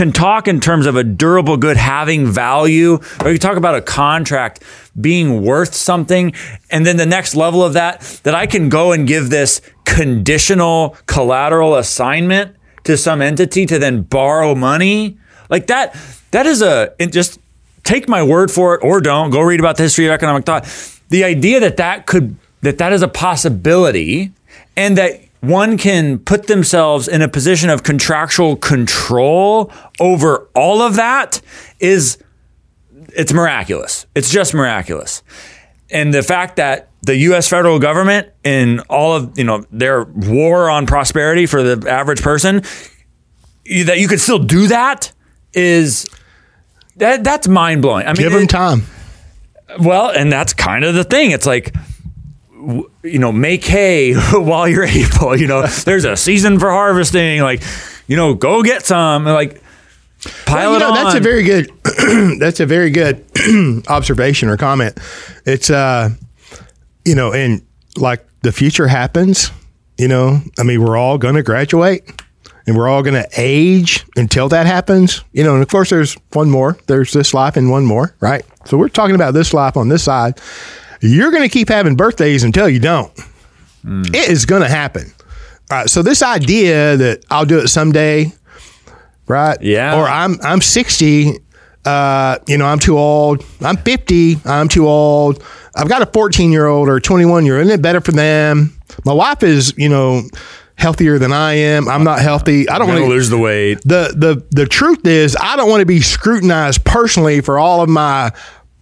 can talk in terms of a durable good having value, or you talk about a contract being worth something. And then the next level of that, that I can go and give this conditional collateral assignment to some entity to then borrow money. Like that, that is a, just take my word for it or don't go read about the history of economic thought. The idea that that could, that that is a possibility and that one can put themselves in a position of contractual control over all of that is it's miraculous. It's just miraculous. And the fact that the US federal government in all of, you know, their war on prosperity for the average person you- that you could still do that is that that's mind-blowing. I mean, Give them it- time. well, and that's kind of the thing. It's like, you know, make hay while you're able. You know, there's a season for harvesting. Like, you know, go get some. Like, pile Well, you it know, on. that's a very good. that's a very good observation or comment. It's uh, you know, and like the future happens. You know, I mean, we're all going to graduate, and we're all going to age until that happens. You know, and of course, there's one more. There's this life and one more, right? So we're talking about this life on this side. You're going to keep having birthdays until you don't. It is going to happen. All right. So this idea that I'll do it someday, right? Yeah. Or I'm I'm 60. Uh, you know, I'm too old. I'm 50. I'm too old. I've got a 14 year old or a 21 year old. Isn't it better for them? My wife is, you know, healthier than I am. I'm not healthy. I don't want to lose the weight. the the the truth is I don't want to be scrutinized personally for all of my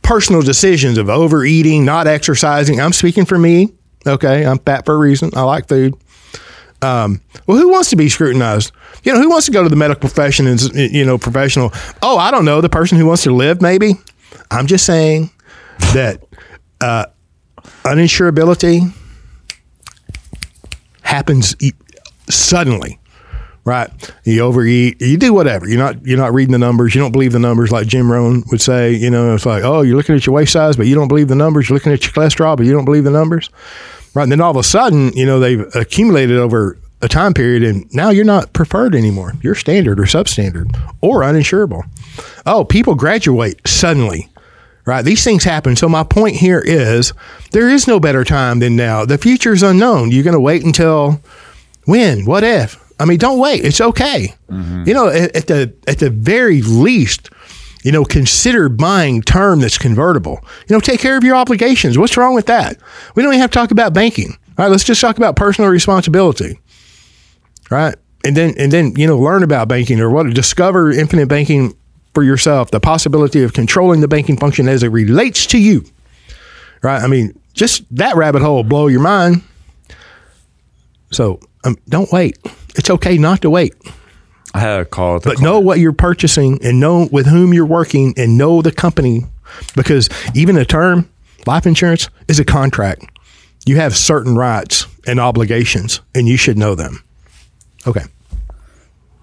personal decisions of overeating, not exercising. I'm speaking for me. Okay, I'm fat for a reason. I like food. Um, well, who wants to be scrutinized? You know, who wants to go to the medical profession and you know professional? Oh, I don't know. The person who wants to live, maybe. I'm just saying that uh, uninsurability happens suddenly right? You overeat, you do whatever. You're not you're not reading the numbers. You don't believe the numbers, like Jim Rohn would say. You know, it's like, oh, you're looking at your waist size, but you don't believe the numbers. You're looking at your cholesterol, but you don't believe the numbers, right? And then all of a sudden, you know, they've accumulated over a time period, and now you're not preferred anymore. You're standard or substandard or uninsurable. Oh, people graduate suddenly. Right. These things happen. So my point here is there is no better time than now. The future is unknown. You're going to wait until when? What if? I mean, don't wait. It's okay. You know, at, at the at the very least, you know, consider buying term that's convertible. You know, take care of your obligations. What's wrong with that? We don't even have to talk about banking. All right, let's just talk about personal responsibility. Right? And then and then, you know, learn about banking or what discover infinite banking for yourself, the possibility of controlling the banking function as it relates to you. Right? I mean, just that rabbit hole will blow your mind. So um, don't wait. It's okay not to wait, I had a call but know what you're purchasing and know with whom you're working and know the company because even a term, life insurance, is a contract. You have certain rights and obligations, and you should know them. Okay.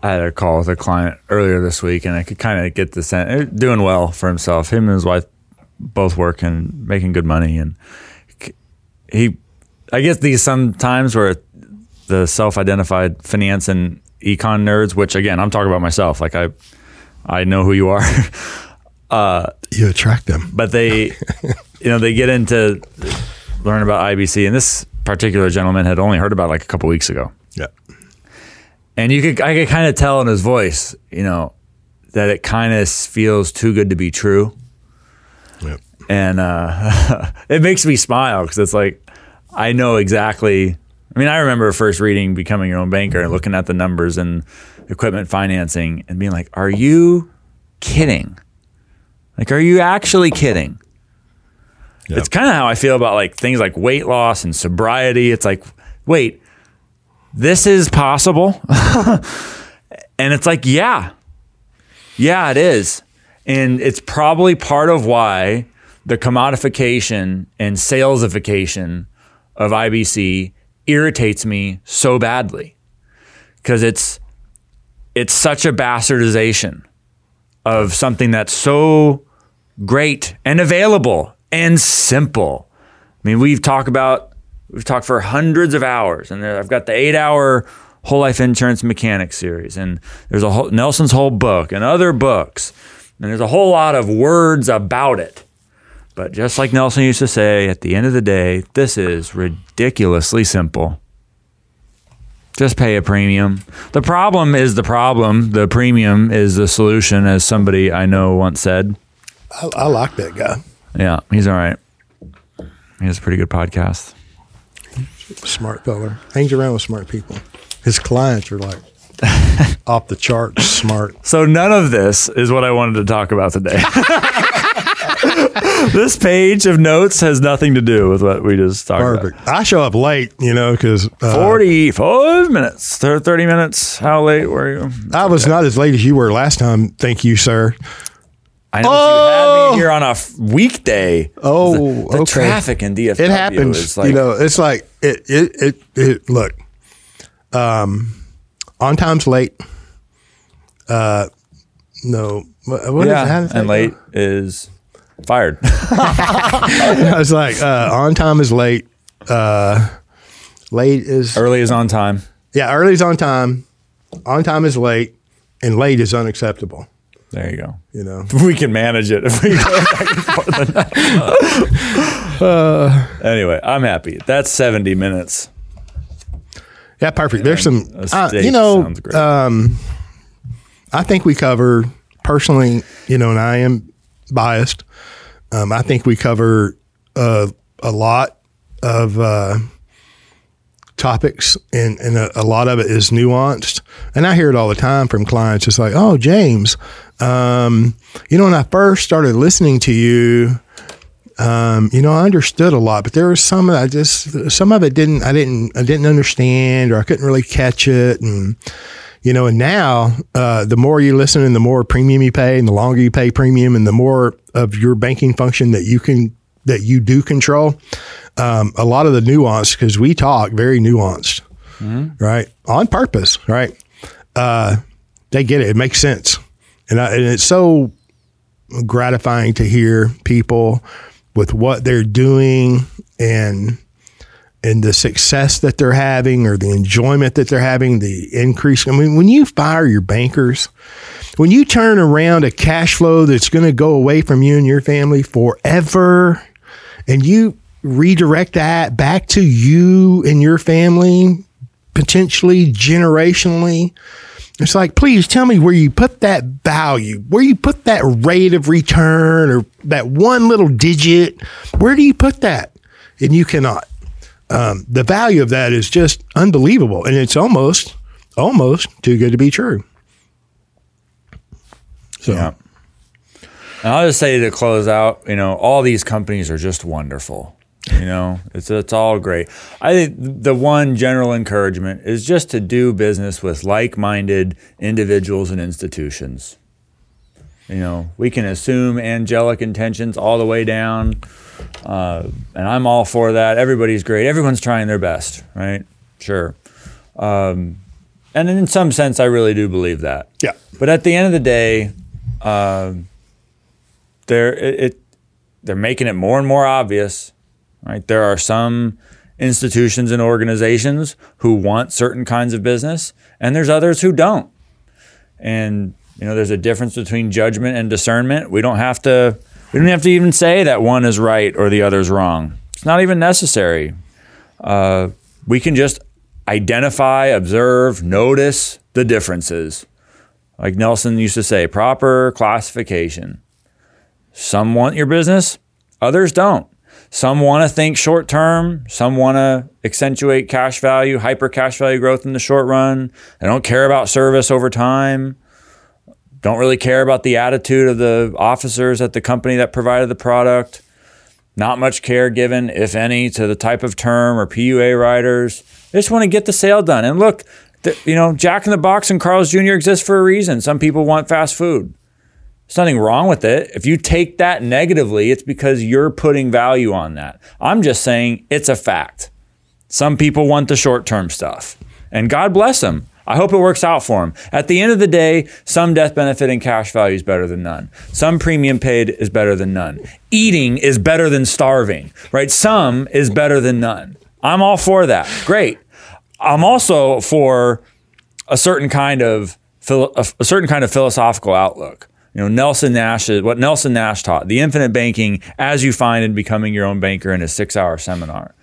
I had a call with a client earlier this week, and I could kind of get the sense eh, doing well for himself. Him and his wife both working, making good money, and he. I guess these sometimes where the self-identified finance and econ nerds, which again I'm talking about myself. Like I, I know who you are, You attract them. but they, you know, they get into learn about IBC, and this particular gentleman had only heard about it like a couple weeks ago. Yeah. and you could I could kind of tell in his voice, you know, that it kind of feels too good to be true, Yep. and uh, it makes me smile because it's like I know exactly. I mean, I remember first reading "Becoming Your Own Banker" and looking at the numbers and equipment financing and being like, "Are you kidding? Like, are you actually kidding?" Yep. It's kind of how I feel about like things like weight loss and sobriety. It's like, wait, this is possible. and it's like, yeah, yeah, it is. And it's probably part of why the commodification and salesification of IBC irritates me so badly because it's it's such a bastardization of something that's so great and available and simple. I mean, we've talked about we've talked for hundreds of hours, and I've got the eight-hour whole life insurance mechanics series, and there's a whole, Nelson's whole book and other books, and there's a whole lot of words about it. But just like Nelson used to say, at the end of the day, this is ridiculously simple. Just pay a premium. The problem is the problem. The premium is the solution, as somebody I know once said. I, I like that guy. Yeah, he's all right. He has a pretty good podcast. Smart feller. Hangs around with smart people. His clients are like off the charts smart. So none of this is what I wanted to talk about today. this page of notes has nothing to do with what we just talked Perfect. I show up late, you know, because about. uh, 45 minutes, 30 minutes. How late were you? I was not as late as you were last time. Thank you, sir. I know you had me here on a f- weekday. Oh, the, the okay. traffic in DFW It happens. is like you know, it's like it. It. It. it look, um, on time's late. Uh, no. What, what is yeah, it? How does that and go? late is fired. I was like, uh, on time is late. Uh, late is Early is on time. yeah. Early is on time. On time is late, and late is unacceptable. There you go. You know. We can manage it if we go back and forth. Uh, anyway, I'm happy. That's 70 minutes. Yeah, perfect. There's some, A uh, steak you know, sounds great. um, I think we cover personally, you know, and I am biased. Um, I think we cover uh, a lot of uh, topics, and and a, a, lot of it is nuanced. And I hear it all the time from clients. It's like, oh, James, um, you know, when I first started listening to you, um, you know, I understood a lot, but there was some I just some of it didn't I didn't I didn't understand or I couldn't really catch it and you know, and now uh, the more you listen and the more premium you pay and the longer you pay premium and the more of your banking function that you can that you do control, um, a lot of the nuance because we talk very nuanced, mm-hmm. right? On purpose, right? Uh, they get it. It makes sense, and, I, and it's so gratifying to hear people with what they're doing and and the success that they're having or the enjoyment that they're having, the increase. I mean, when you fire your bankers, when you turn around a cash flow that's going to go away from you and your family forever, and you redirect that back to you and your family, potentially generationally, it's like, please tell me where you put that value, where you put that rate of return or that one little digit. Where do you put that? And you cannot. Um, the value of that is just unbelievable. And it's almost, almost too good to be true. So. Yeah. And I'll just say to close out, you know, all these companies are just wonderful. You know, it's it's all great. I think the one general encouragement is just to do business with like-minded individuals and institutions. You know, we can assume angelic intentions all the way down, uh, and I'm all for that. Everybody's great. Everyone's trying their best, right? Sure. Um, and in some sense, I really do believe that. Yeah. But at the end of the day, uh, they're it, it they're making it more and more obvious right? There are some institutions and organizations who want certain kinds of business, and there's others who don't. And you know, there's a difference between judgment and discernment. We don't have to we don't have to even say that one is right or the other is wrong. It's not even necessary. Uh, we can just identify, observe, notice the differences. Like Nelson used to say, proper classification. Some want your business, others don't. Some want to think short term. Some want to accentuate cash value, hyper cash value growth in the short run. They don't care about service over time. Don't really care about the attitude of the officers at the company that provided the product. Not much care given, if any, to the type of term or PUA riders. They just want to get the sale done. And look, the, you know, Jack in the Box and Carl's Jr. exist for a reason. Some people want fast food. There's nothing wrong with it. If you take that negatively, it's because you're putting value on that. I'm just saying it's a fact. Some people want the short term stuff, and God bless them. I hope it works out for them. At the end of the day, some death benefit and cash value is better than none. Some premium paid is better than none. Eating is better than starving, right? Some is better than none. I'm all for that. Great. I'm also for a certain kind of a certain kind of philosophical outlook. You know, Nelson Nash is what Nelson Nash taught the infinite banking as you find in becoming your own banker in a six hour seminar.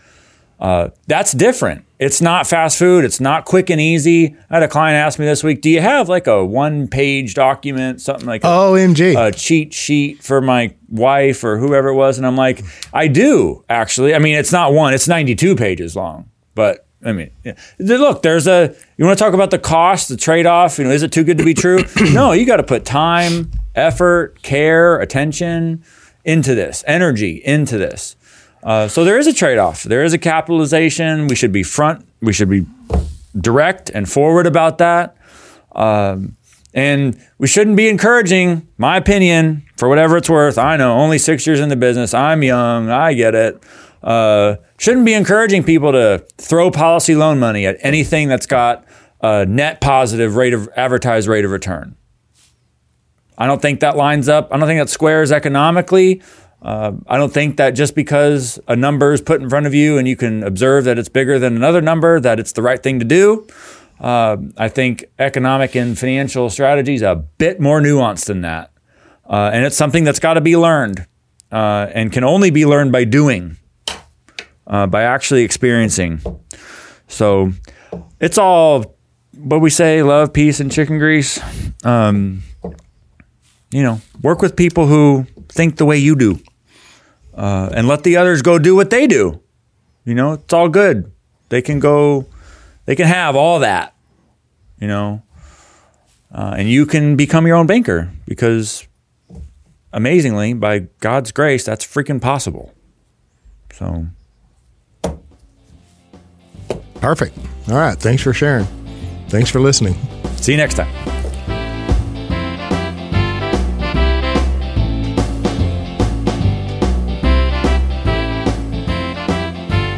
Uh, that's different. It's not fast food. It's not quick and easy. I had a client ask me this week, "Do you have like a one-page document, something like OMG, a, oh, a cheat sheet for my wife or whoever it was?" And I'm like, "I do actually. I mean, it's not one. It's 92 pages long, but I mean, yeah. look, there's a. You want to talk about the cost, the trade-off? You know, is it too good to be true? no, you got to put time, effort, care, attention into this, energy into this. Uh, so there is a trade-off. There is a capitalization. We should be front. We should be direct and forward about that. Um, and we shouldn't be encouraging, my opinion, for whatever it's worth. I know, only six years in the business. I'm young. I get it. Uh, shouldn't be encouraging people to throw policy loan money at anything that's got a net positive rate of advertised rate of return. I don't think that lines up. I don't think that squares economically. Uh, I don't think that just because a number is put in front of you and you can observe that it's bigger than another number, that it's the right thing to do. Uh, I think economic and financial strategy is a bit more nuanced than that. Uh, and it's something that's got to be learned uh, and can only be learned by doing uh, by actually experiencing. So it's all what we say love, peace, and chicken grease. Um, you know, work with people who think the way you do uh, and let the others go do what they do. You know, it's all good. They can go, they can have all that, you know, uh, and you can become your own banker because amazingly, by God's grace, that's freaking possible. So, Perfect. All right. Thanks for sharing. Thanks for listening. see you next time.